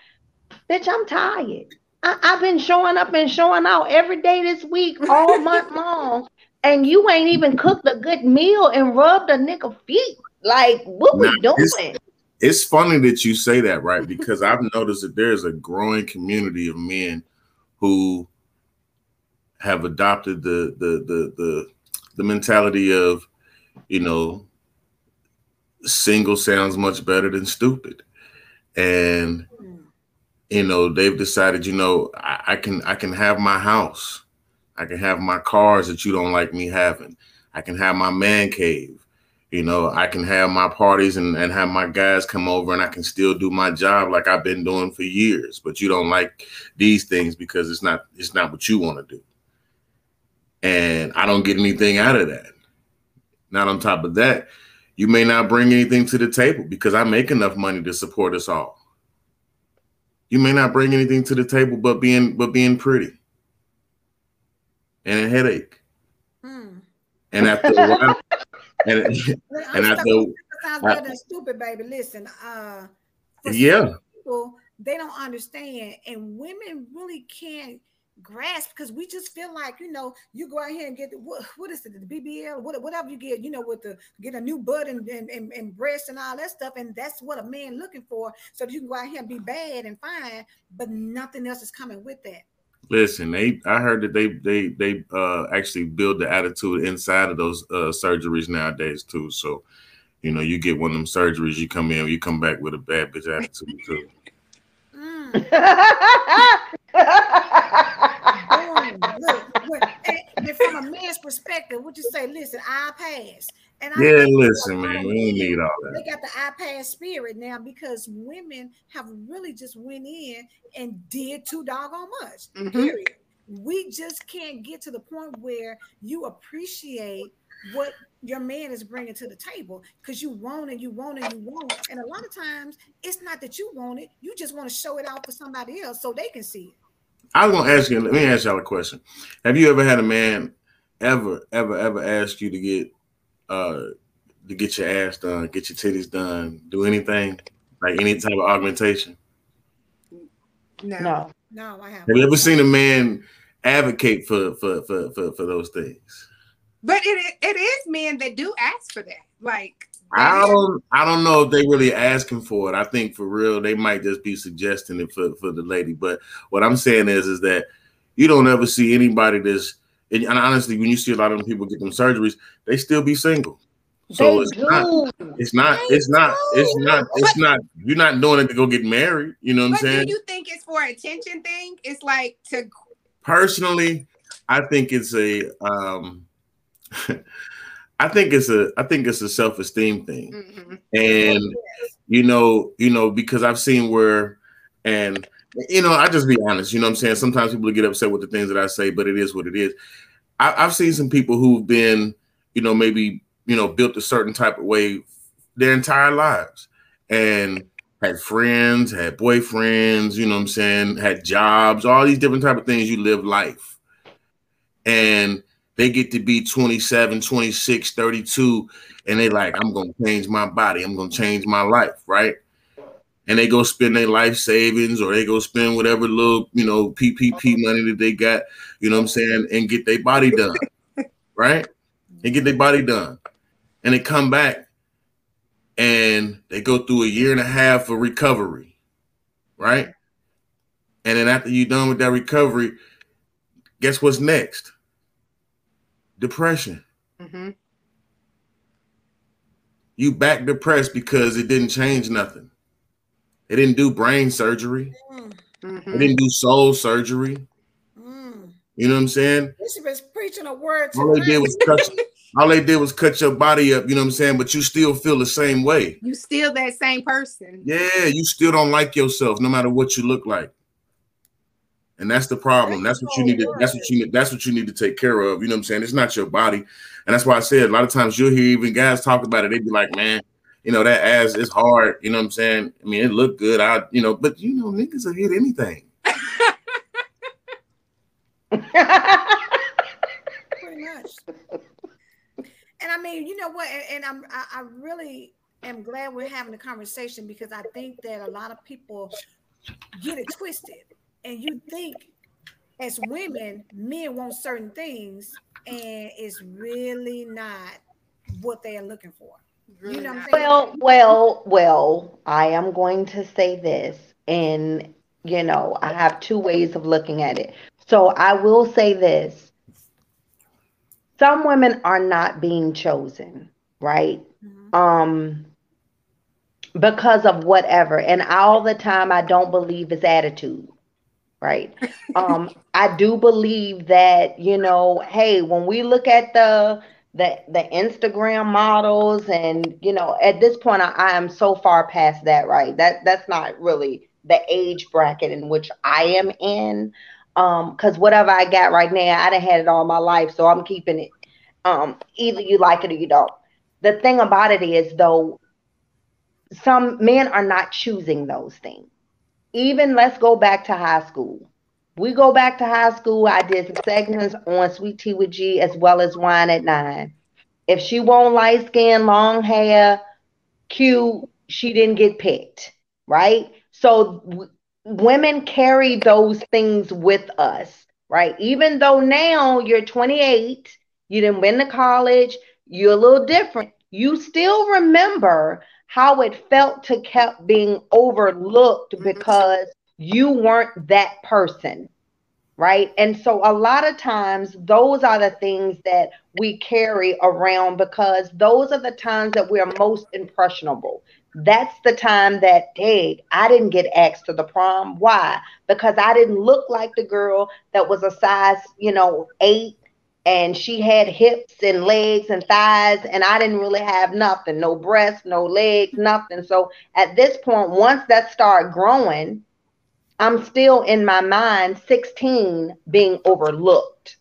Bitch, I'm tired. I, have been showing up and showing out every day this week, all month [LAUGHS] long. And you ain't even cooked a good meal and rubbed a nigga feet. Like, what now, we doing? It's, it's funny that you say that, right? Because I've noticed that there's a growing community of men who have adopted the the the the, the mentality of, you know, single sounds much better than stupid. And hmm. you know, they've decided, you know, I, I, can I can have my house. I can have my cars that you don't like me having. I can have my man cave. You know, I can have my parties and, and have my guys come over and I can still do my job like I've been doing for years. But you don't like these things because it's not it's not what you want to do. And I don't get anything out of that. Not on top of that, you may not bring anything to the table because I make enough money to support us all. You may not bring anything to the table but being but being pretty and a headache. Hmm. And after a while, [LAUGHS] and, and after sounds better than stupid, baby. Listen, uh, yeah, people they don't understand, and women really can't grasp because we just feel like you know you go out here and get the, what, what is it the BBL what, whatever you get you know with the get a new butt and, and, and, and breast and all that stuff and that's what a man looking for so that you can go out here and be bad and fine but nothing else is coming with that listen they i heard that they they they uh actually build the attitude inside of those uh surgeries nowadays too so you know you get one of them surgeries you come in you come back with a bad bitch attitude too mm. and, from a man's perspective, would you say, listen, I pass? And I yeah, listen, man, we don't need all that. They got the iPad spirit now because women have really just went in and did too doggone much. Mm-hmm. Period. We just can't get to the point where you appreciate what your man is bringing to the table because you want and you want and you want. And a lot of times it's not that you want it, you just want to show it out for somebody else so they can see it. I was gonna ask you. Let me ask y'all a question. Have you ever had a man ever, ever, ever ask you to get uh to get your ass done, get your titties done, do anything like any type of augmentation? No, no, I haven't. Have you ever seen a man advocate for for for for, for those things? But it it is men that do ask for that. Like I don't I don't know if they really asking for it. I think for real they might just be suggesting it for, for the lady. But what I'm saying is is that you don't ever see anybody that's and honestly, when you see a lot of them people get them surgeries, they still be single. So it's not, it's not, it's not, it's not, it's not, you're not doing it to go get married. You know what I'm saying? Do you think it's for attention thing? It's like to personally, I think it's a um [LAUGHS] I think it's a I think it's a self esteem thing, mm-hmm. and you know you know because I've seen where and you know I just be honest. You know I'm saying sometimes people get upset with the things that I say, but it is what it is. I, I've seen some people who've been you know maybe you know built a certain type of way their entire lives and had friends, had boyfriends, you know what I'm saying, had jobs, all these different type of things you live life. And they get to be 27, 26, 32, and they like, I'm gonna change my body, I'm gonna change my life, right? And they go spend their life savings or they go spend whatever little, you know, PPP money that they got, you know what I'm saying, and get their body done, [LAUGHS] right? And get their body done. And they come back and they go through a year and a half of recovery, right? And then after you're done with that recovery, guess what's next? Depression. Mm-hmm. You back depressed because it didn't change nothing. It didn't do brain surgery. Mm-hmm. It didn't do soul surgery. Mm. You know what I'm saying? Bishop is preaching a word. All they did was cut. [LAUGHS] all they did was cut your body up. You know what I'm saying? But you still feel the same way. You still that same person. Yeah, you still don't like yourself, no matter what you look like. And that's the problem. That's what you need to. That's what you need. That's what you need to take care of. You know what I'm saying? It's not your body, and that's why I said a lot of times you'll hear even guys talk about it. They'd be like, "Man, you know that ass is hard." You know what I'm saying? I mean, it looked good. I, you know, but you know, niggas will hit anything. [LAUGHS] Pretty much. And I mean, you know what? And, and I'm I, I really am glad we're having a conversation because I think that a lot of people get it twisted and you think as women, men want certain things, and it's really not what they are looking for. You know Well, well, well, I am going to say this, and you know, I have two ways of looking at it. So I will say this. Some women are not being chosen, right? Mm-hmm. Um because of whatever. And all the time I don't believe it's attitude right [LAUGHS] um i do believe that you know hey when we look at the the the instagram models and you know at this point I, I am so far past that right? That that's not really the age bracket in which i am in. Um because whatever i got right now i done had it all my life so i'm keeping it um either you like it or you don't. The thing about it is though some men are not choosing those things. Even let's go back to high school. We go back to high school. I did some segments on Sweet Tea with G as well as Wine at Nine. If she won't light skin, long hair, cute, she didn't get picked, right? So w- women carry those things with us, right? Even though now you're 28, you didn't win the college, you're a little different. You still remember how it felt to kept being overlooked mm-hmm. because you weren't that person right? And so a lot of times those are the things that we carry around because those are the times that we're most impressionable. That's the time that hey i didn't get asked to the prom. Why? Because i didn't look like the girl that was a size you know eight and she had hips and legs and thighs and i didn't really have nothing no breasts no legs nothing. So at this point once that started growing i'm still in my mind 16 being overlooked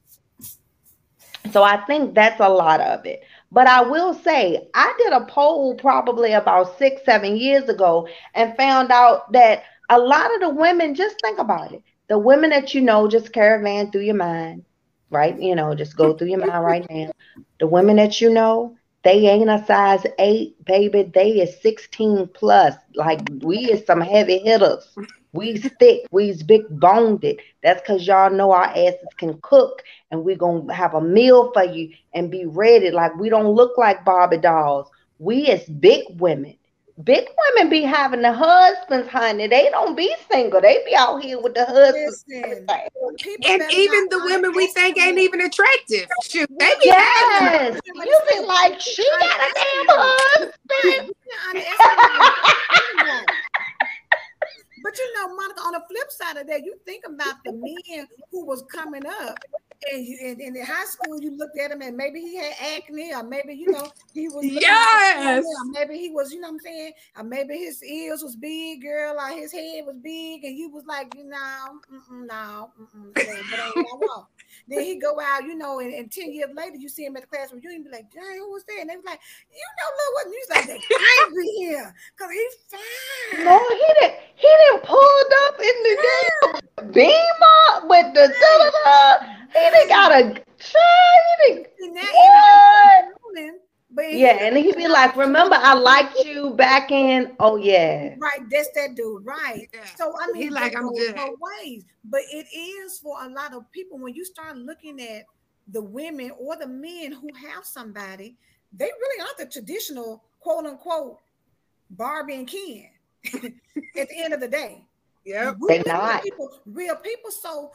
so i think that's a lot of it but i will say i did a poll probably about six seven years ago and found out that a lot of the women just think about it the women that you know just caravan through your mind right? You know, just go through your mind right now. The women that you know, they ain't a size eight, baby. They is 16 plus. Like we is some heavy hitters. We's thick, we's big boned. That's because y'all know our asses can cook and we're gonna have a meal for you and be ready. Like we don't look like Barbie dolls. We as big women big women be having the husbands, honey. They don't be single. They be out here with the husbands. And even the women we think ain't even attractive. Shoot, they be yes. You be like, she got a damn husband. But you know, Monica, on the side of that, you think about the men who was coming up and, you, and, in high school you looked at him and maybe he had acne or maybe you know he was yes. or maybe he was you know what I'm saying or maybe his ears was big girl or his head was big and you was like you know no but then he go out you know and, and, 10 years later you see him at the classroom you ain't be like dang who was there and they was like you know look what you like that [LAUGHS] angry here because he's fine. No he didn't he didn't pulled up in the damn beamer with the da da da he didn't got a shine. But yeah, and he'd be like, "Remember, I liked you back in." Oh yeah, right. That's that dude, right? Yeah. So I mean, he like I'm good. Both ways, but it is for a lot of people when you start looking at the women or the men who have somebody, they really aren't the traditional quote unquote Barbie and Ken. [LAUGHS] at the end of the day, Yeah, they not people, real people. So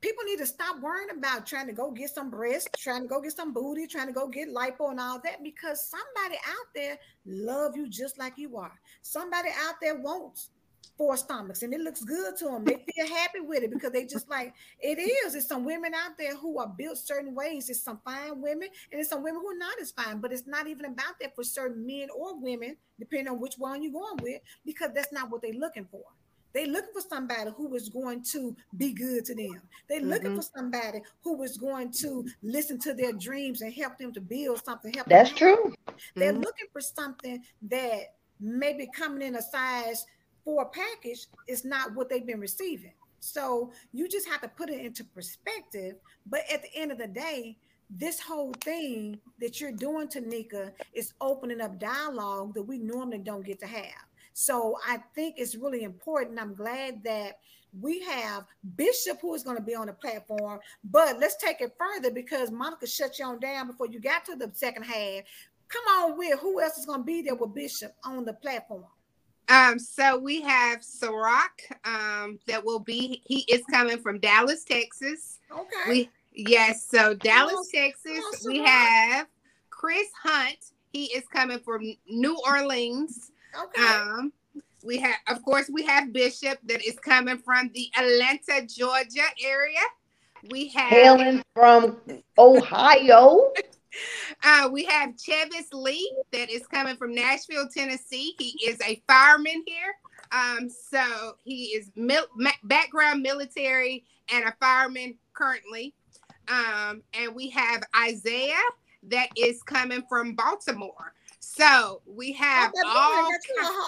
people need to stop worrying about trying to go get some breast, trying to go get some booty, trying to go get lipo and all that because somebody out there love you just like you are. Somebody out there wants four stomachs and it looks good to them. They [LAUGHS] feel happy with it because they just like it is. It's some women out there who are built certain ways. It's some fine women and it's some women who are not as fine, but it's not even about that for certain men or women, depending on which one you're going with, because that's not what they're looking for. They looking for somebody who is going to be good to them. They looking mm-hmm. for somebody who is going to listen to their dreams and help them to build something. Help That's true. They're mm-hmm. looking for something that maybe coming in a size four package is not what they've been receiving. So you just have to put it into perspective. But at the end of the day, this whole thing that you're doing, Taneka, is opening up dialogue that we normally don't get to have. So I think it's really important. I'm glad that we have Bishop who is going to be on the platform. But let's take it further because Monica shut you on down before you got to the second half. Come on, with who else is going to be there with Bishop on the platform? Um, so we have Ciroc, um, that will be he is coming from Dallas, Texas. Okay. We yes, so Dallas, oh, Texas. Oh, we have Chris Hunt. He is coming from New Orleans. Okay. Um, we have, of course, we have Bishop that is coming from the Atlanta, Georgia area. We have hailing from Ohio. [LAUGHS] uh, we have Chevis Lee that is coming from Nashville, Tennessee. He is a fireman here. Um, so he is mil- background military and a fireman currently. Um, and we have Isaiah that is coming from Baltimore. So we have all,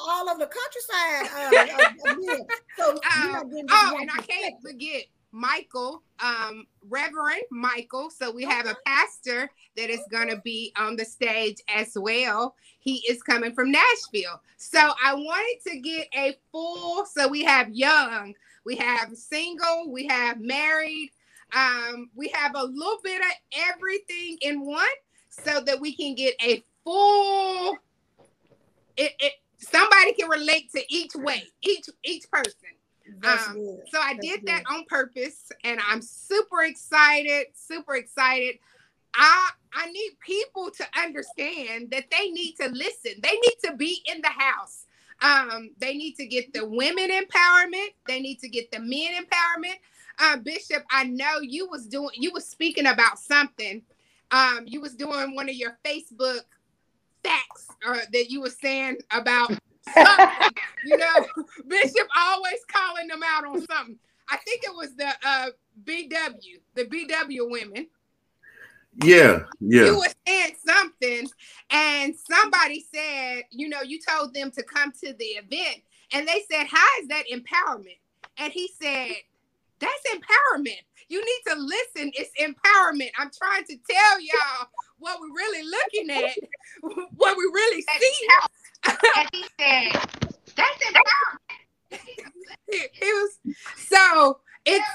all of the countryside. Uh, [LAUGHS] uh, so um, oh, and I can't forget Michael, um, Reverend Michael. So we have a pastor that is going to be on the stage as well. He is coming from Nashville. So I wanted to get a full. So we have young, we have single, we have married. Um, we have a little bit of everything in one so that we can get a full. It, it somebody can relate to each way each each person. Um, so i That's did good. that on purpose and i'm super excited super excited. I i need people to understand that they need to listen. They need to be in the house. Um, they need to get the women empowerment. They need to get the men empowerment. Uh, bishop i know you was doing you was speaking about something. Um, you was doing one of your facebook facts uh, that you were saying about [LAUGHS] something. you know, Bishop always calling them out on something. I think it was the uh, BW, the BW women. Yeah, yeah. You were saying something, and somebody said, you know, you told them to come to the event, and they said, How is that empowerment? And he said, That's empowerment. You need to listen. It's empowerment. I'm trying to tell y'all what we're really looking at, [LAUGHS] what we really see. and he said, "That's empowerment." [LAUGHS] it, was so it's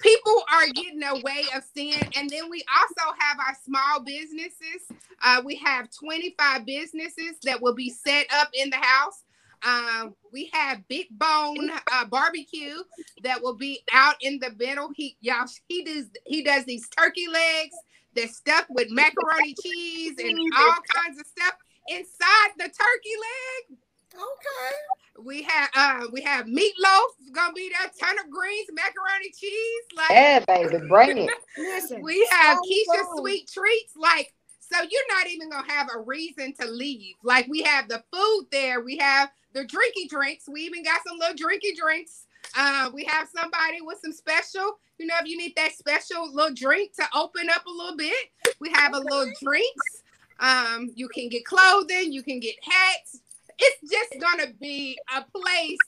people are getting a way of seeing, and then we also have our small businesses. Uh, we have 25 businesses that will be set up in the house. Um, we have Big Bone uh, Barbecue that will be out in the middle. He y'all he does he does these turkey legs that's stuffed with macaroni cheese and all kinds of stuff inside the turkey leg. Okay. We have uh we have meatloaf gonna be there, turnip greens, macaroni cheese. Like yeah, baby, bring it. [LAUGHS] Listen, we have so Keisha fun. sweet treats. Like, so you're not even gonna have a reason to leave. Like we have the food there, we have the drinky drinks. We even got some little drinky drinks. Uh, we have somebody with some special, you know, if you need that special little drink to open up a little bit, we have a little drinks. Um, you can get clothing, you can get hats. It's just gonna be a place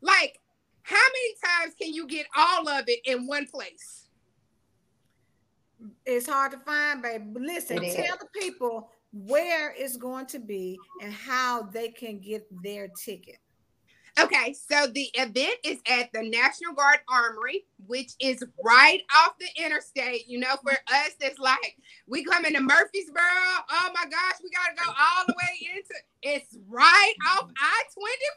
like how many times can you get all of it in one place? It's hard to find, baby. But listen, tell the people where it's going to be and how they can get their ticket. Okay, so the event is at the National Guard Armory, which is right off the interstate. You know, for us, it's like we come into Murfreesboro. Oh my gosh, we got to go all the way into it's right off I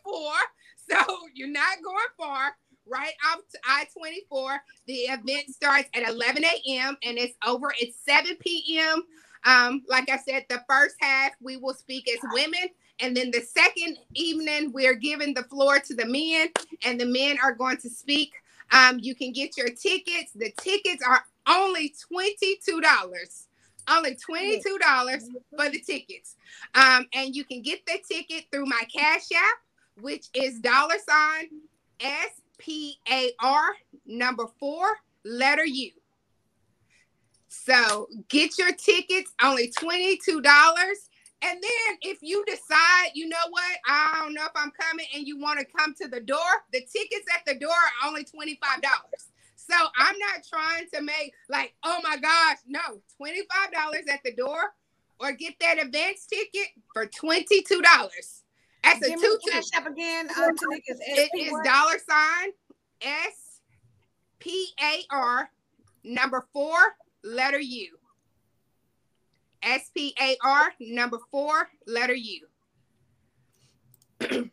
24. [LAUGHS] So you're not going far. Right off I 24. The event starts at 11 a.m. and it's over at 7 p.m. Um, like I said, the first half we will speak as women, and then the second evening we're giving the floor to the men, and the men are going to speak. Um, you can get your tickets. The tickets are only $22. Only $22 for the tickets. Um, and you can get the ticket through my Cash App, which is dollar sign S P A R number four, letter U. So get your tickets, only $22. And then if you decide, you know what, I don't know if I'm coming and you want to come to the door, the tickets at the door are only $25. So I'm not trying to make like, oh my gosh, no, $25 at the door or get that advance ticket for $22. That's a two Cash App again. Uh, it is dollar sign S P A R number four, letter U. S P A R number four, letter U. [CLEARS THROAT]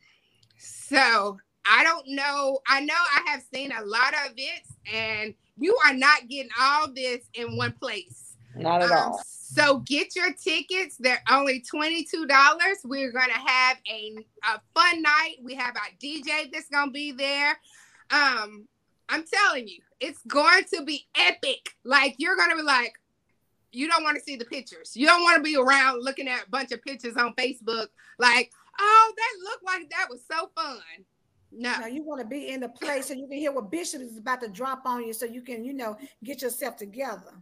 so I don't know. I know I have seen a lot of events, and you are not getting all this in one place. Not at um, all. So get your tickets. They're only $22. We're going to have a, a fun night. We have our DJ that's going to be there. Um, I'm telling you, it's going to be epic. Like you're going to be like, you don't want to see the pictures. You don't want to be around looking at a bunch of pictures on Facebook like, oh, that looked like that was so fun. No. no. you want to be in the place so you can hear what Bishop is about to drop on you so you can, you know, get yourself together.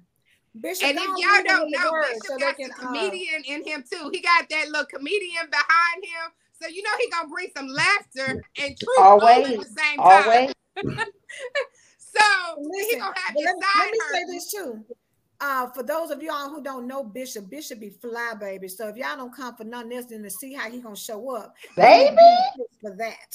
Bishop, and if y'all don't know, Bishop so got can, a uh, comedian uh, in him too. He got that little comedian behind him. So you know he gonna bring some laughter and truth always, at the same time. [LAUGHS] So Listen, he gonna have his let, side let me say this too. Uh, for those of y'all who don't know Bishop, Bishop be fly baby. So if y'all don't come for nothing else than to see how he gonna show up, baby, for that.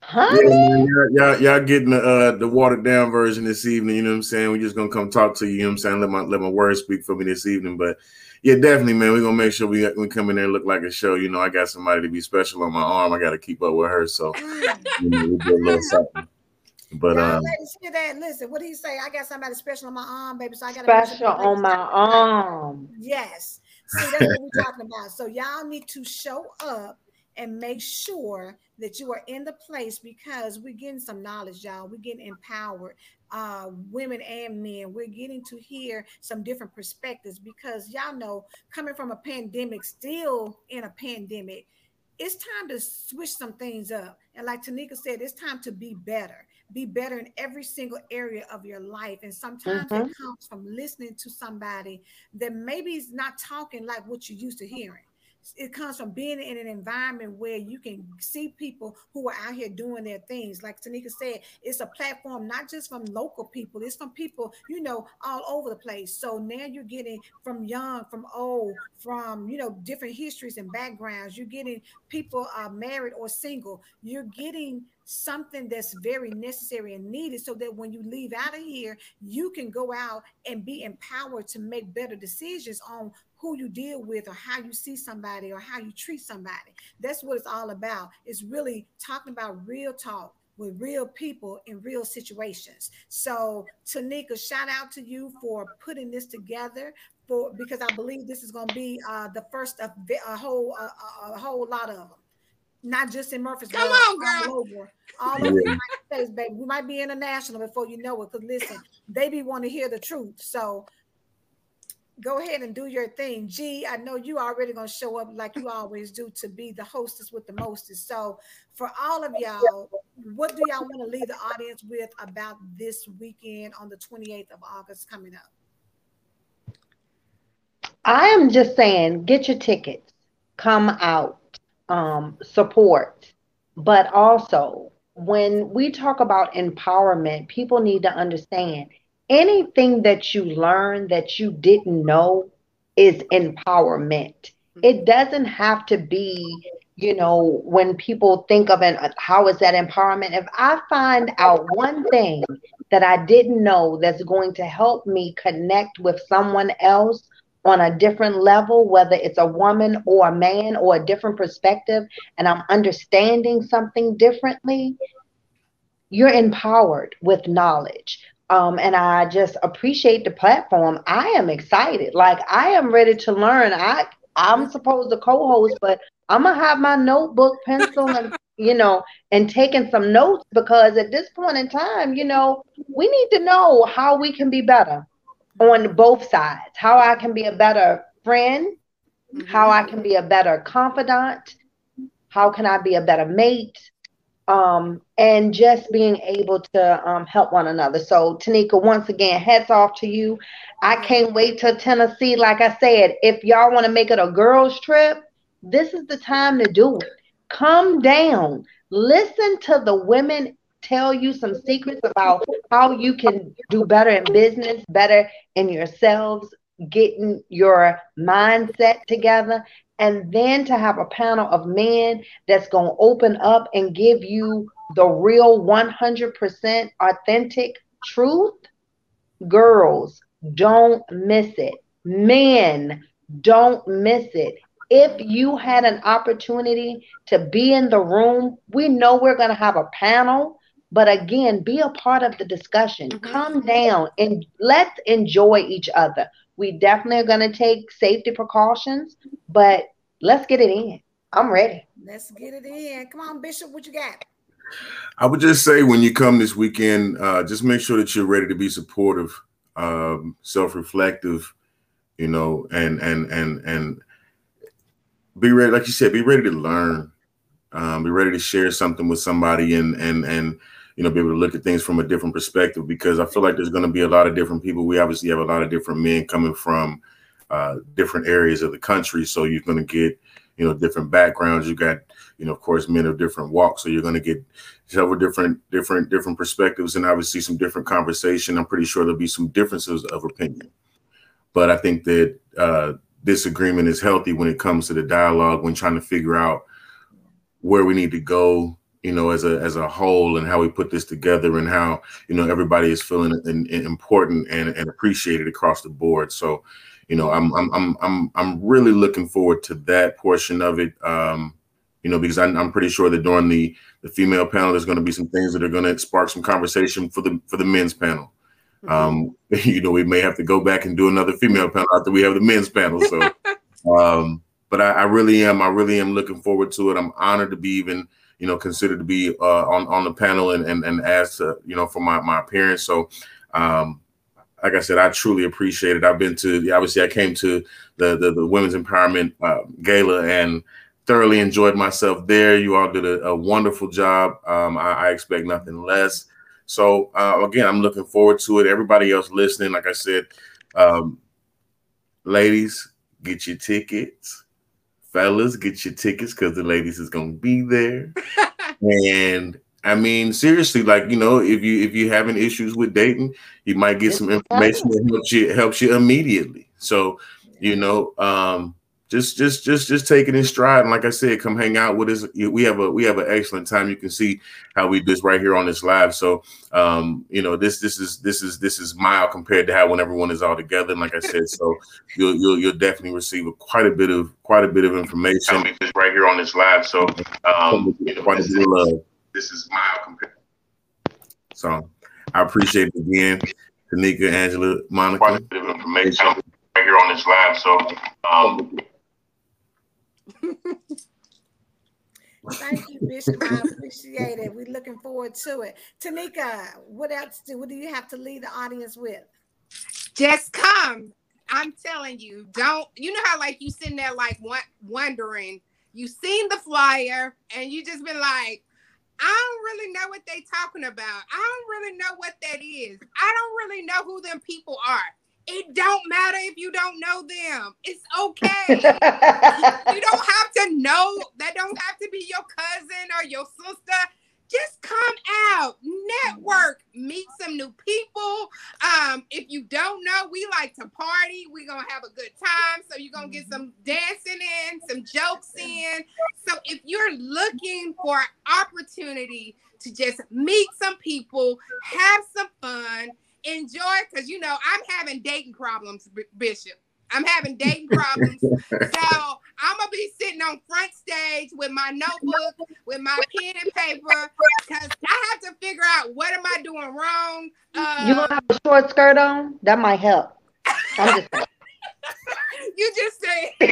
Huh? Yeah, y'all, y'all, y'all getting the uh, the watered down version this evening. You know what I'm saying? We're just gonna come talk to you. You know what I'm saying? Let my let my words speak for me this evening. But yeah, definitely, man. We're gonna make sure we we come in there and look like a show. You know, I got somebody to be special on my arm. I got to keep up with her. So you know, we do a little something. But um, hear that. Listen, what do you say? I got somebody special on my arm, baby. So I got to special on my arm. Yes. See, that's what we're talking about. So y'all need to show up and make sure that you are in the place because we're getting some knowledge, y'all. We're getting empowered, uh, women and men. We're getting to hear some different perspectives because y'all know, coming from a pandemic, still in a pandemic, it's time to switch some things up. And like Taneka said, it's time to be better be better in every single area of your life. And sometimes mm-hmm. it comes from listening to somebody that maybe is not talking like what you're used to hearing it comes from being in an environment where you can see people who are out here doing their things. Like Taneka said, it's a platform not just from local people, it's from people, you know, all over the place. So now you're getting from young, from old, from, you know, different histories and backgrounds. You're getting people uh, married or single. You're getting something that's very necessary and needed so that when you leave out of here, you can go out and be empowered to make better decisions on who you deal with or how you see somebody or how you treat somebody. That's what it's all about. It's really talking about real talk with real people in real situations. So, Taneka, shout out to you for putting this together. For because I believe this is going to be uh, the first of a whole uh, a whole lot of them, not just in Murfreesboro. Come on, girl. All over, all over the United States, baby. We might be international before you know it. Because listen, they be want to hear the truth. So go ahead and do your thing. G, I know you already gonna show up like you always do to be the hostess with the mostest. So for all of y'all, what do y'all want to leave the audience with about this weekend on the 28th of August coming up? I am just saying, get your tickets, come out, um, support, but also when we talk about empowerment, people need to understand anything that you learn that you didn't know is empowerment. It mm-hmm. doesn't have to be, you know, when people think of it, how is that empowerment? If I find out one thing that I didn't know that's going to help me connect with someone else on a different level, whether it's a woman or a man or a different perspective, and I'm understanding something differently, you're empowered with knowledge. Um, and I just appreciate the platform. I am excited. Like I am ready to learn. I I'm supposed to co-host, but I'm gonna have my notebook, pencil, and [LAUGHS] you know, and taking some notes because at this point in time, you know, we need to know how we can be better on both sides. How I can be a better friend, how I can be a better confidant, how can I be a better mate, um, and just being able to um, help one another. So, Taneka, once again, hats off to you. I can't wait till Tennessee. Like I said, if y'all want to make it a girls' trip, this is the time to do it. Come down, listen to the women tell you some secrets about how you can do better in business, better in yourselves, getting your mindset together, and then to have a panel of men that's going to open up and give you the real 100% authentic truth. Girls, don't miss it. Men, don't miss it. If you had an opportunity to be in the room, we know we're going to have a panel, but again, be a part of the discussion. Mm-hmm. Come down and let's enjoy each other. We definitely are going to take safety precautions, but let's get it in. I'm ready. Let's get it in. Come on, Bishop, what you got? I would just say when you come this weekend, uh, just make sure that you're ready to be supportive, um, self-reflective, you know, and and and and be ready, like you said, be ready to learn, um, be ready to share something with somebody, and and and you know, be able to look at things from a different perspective. Because I feel like there's going to be a lot of different people. We obviously have a lot of different men coming from uh, different areas of the country, so you're going to get you know different backgrounds. You got you know, of course, men of different walks, so you're going to get several different different different perspectives, and obviously some different conversation. I'm pretty sure there'll be some differences of opinion, but I think that. Uh, disagreement is healthy when it comes to the dialogue when trying to figure out where we need to go you know as a as a whole and how we put this together and how you know everybody is feeling in, in important and, and appreciated across the board so you know I'm, I'm i'm i'm i'm really looking forward to that portion of it um you know because i'm, I'm pretty sure that during the the female panel there's going to be some things that are going to spark some conversation for the for the men's panel Mm-hmm. Um, [LAUGHS] you know, we may have to go back and do another female panel after we have the men's panel. So, [LAUGHS] um, but I, I, really am, I really am looking forward to it. I'm honored to be even, you know, considered to be uh, on on the panel and and, and asked, to, you know, for my my appearance. So, um, like I said, I truly appreciate it. I've been to, obviously, I came to the the, the women's empowerment uh, gala and thoroughly enjoyed myself there. You all did a, a wonderful job. Um, I, I expect nothing less. So uh, again, I'm looking forward to it. Everybody else listening, like I said, um, ladies, get your tickets. Fellas, get your tickets because the ladies is gonna be there. and I mean, seriously, like you know, if you if you having issues with dating, you might get some information that helps you helps you immediately. So, you know, um, just just just just take it in stride. And like i said come hang out with us. We have a we have an excellent time. You can see how we do this right here on this live. So um you know this this is this is this is mild compared to how when everyone is all together. And like i said so you'll you'll, you'll definitely receive a, quite a bit of quite a bit of information. Right here on this live. So um you know, quite a bit of love. This is mild compared. So i appreciate it again Taneka, Angela, Monica. Quite a bit of information. Right here on this live. So, um, Thank you, Bishop. I appreciate it. We're looking forward to it. Taneka, what else do what do you have to leave the audience with? Just come. I'm telling you, don't you know how like you sitting there like wondering, you seen the flyer and you just been like, I don't really know what they talking about. I don't really know what that is. I don't really know who them people are. It don't matter if you don't know them. It's okay. [LAUGHS] you don't have to know. That don't have to be your cousin or your sister. Just come out, network, meet some new people. Um, if you don't know, we like to party. We're gonna have a good time. So you're gonna get some dancing in, some jokes in. So if you're looking for opportunity to just meet some people, have some fun enjoy because you know I'm having dating problems, Bishop. I'm having dating problems. so I'm gonna be sitting on front stage with my notebook, with my pen and paper, because I have to figure out what am I doing wrong. Uh, you gonna have a short skirt on? That might help. I'm just [LAUGHS] you just say. [LAUGHS] and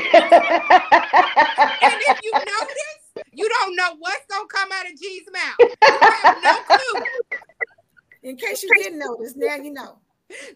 if you notice, you don't know what's gonna come out of G's mouth. You have no clue. In case you didn't notice, now you know.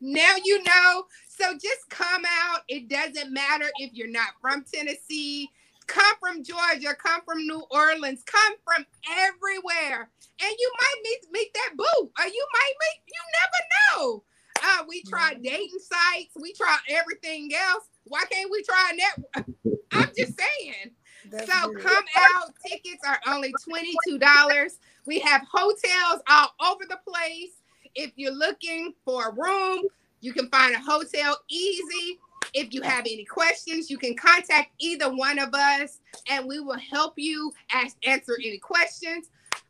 Now you know. So just come out. It doesn't matter if you're not from Tennessee, come from Georgia, come from New Orleans, come from everywhere. And you might meet, meet that boo, or you might meet, you never know. Uh, we tried dating sites, we tried everything else. Why can't we try a that? [LAUGHS] I'm just saying. That's so weird. come out. Tickets are only $22. We have hotels all over the place. If you're looking for a room, you can find a hotel easy. If you have any questions, you can contact either one of us and we will help you ask, answer any questions.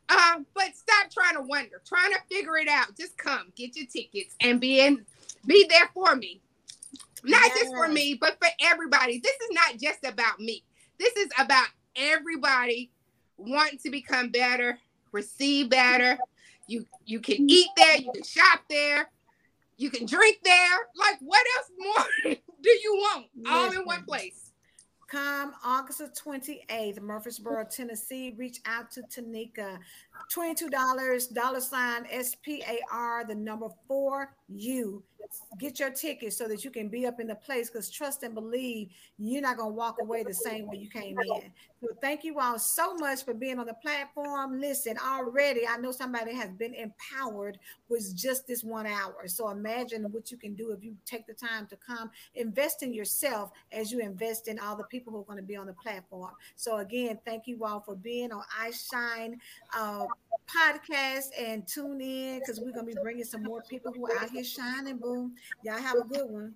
Um, but stop trying to wonder, trying to figure it out. Just come, get your tickets, and be in, be there for me. Not yes. just for me, but for everybody. This is not just about me. This is about everybody wanting to become better, receive better. You you can eat there, you can shop there, you can drink there. Like what else more [LAUGHS] do you want? All in one place. Come August 28th, Murfreesboro, Tennessee. Reach out to Taneka. $22, dollar sign S P A R, the number four you. get your ticket so that you can be up in the place because trust and believe you're not going to walk away the same way you came in. So thank you all so much for being on the platform. Listen, already I know somebody has been empowered with just this one hour. So imagine what you can do if you take the time to come invest in yourself as you invest in all the people who are going to be on the platform. So again, thank you all for being on I Shine uh, podcast and tune in because we're to be bringing some more people who are out here shining. Boom. Y'all have a good one.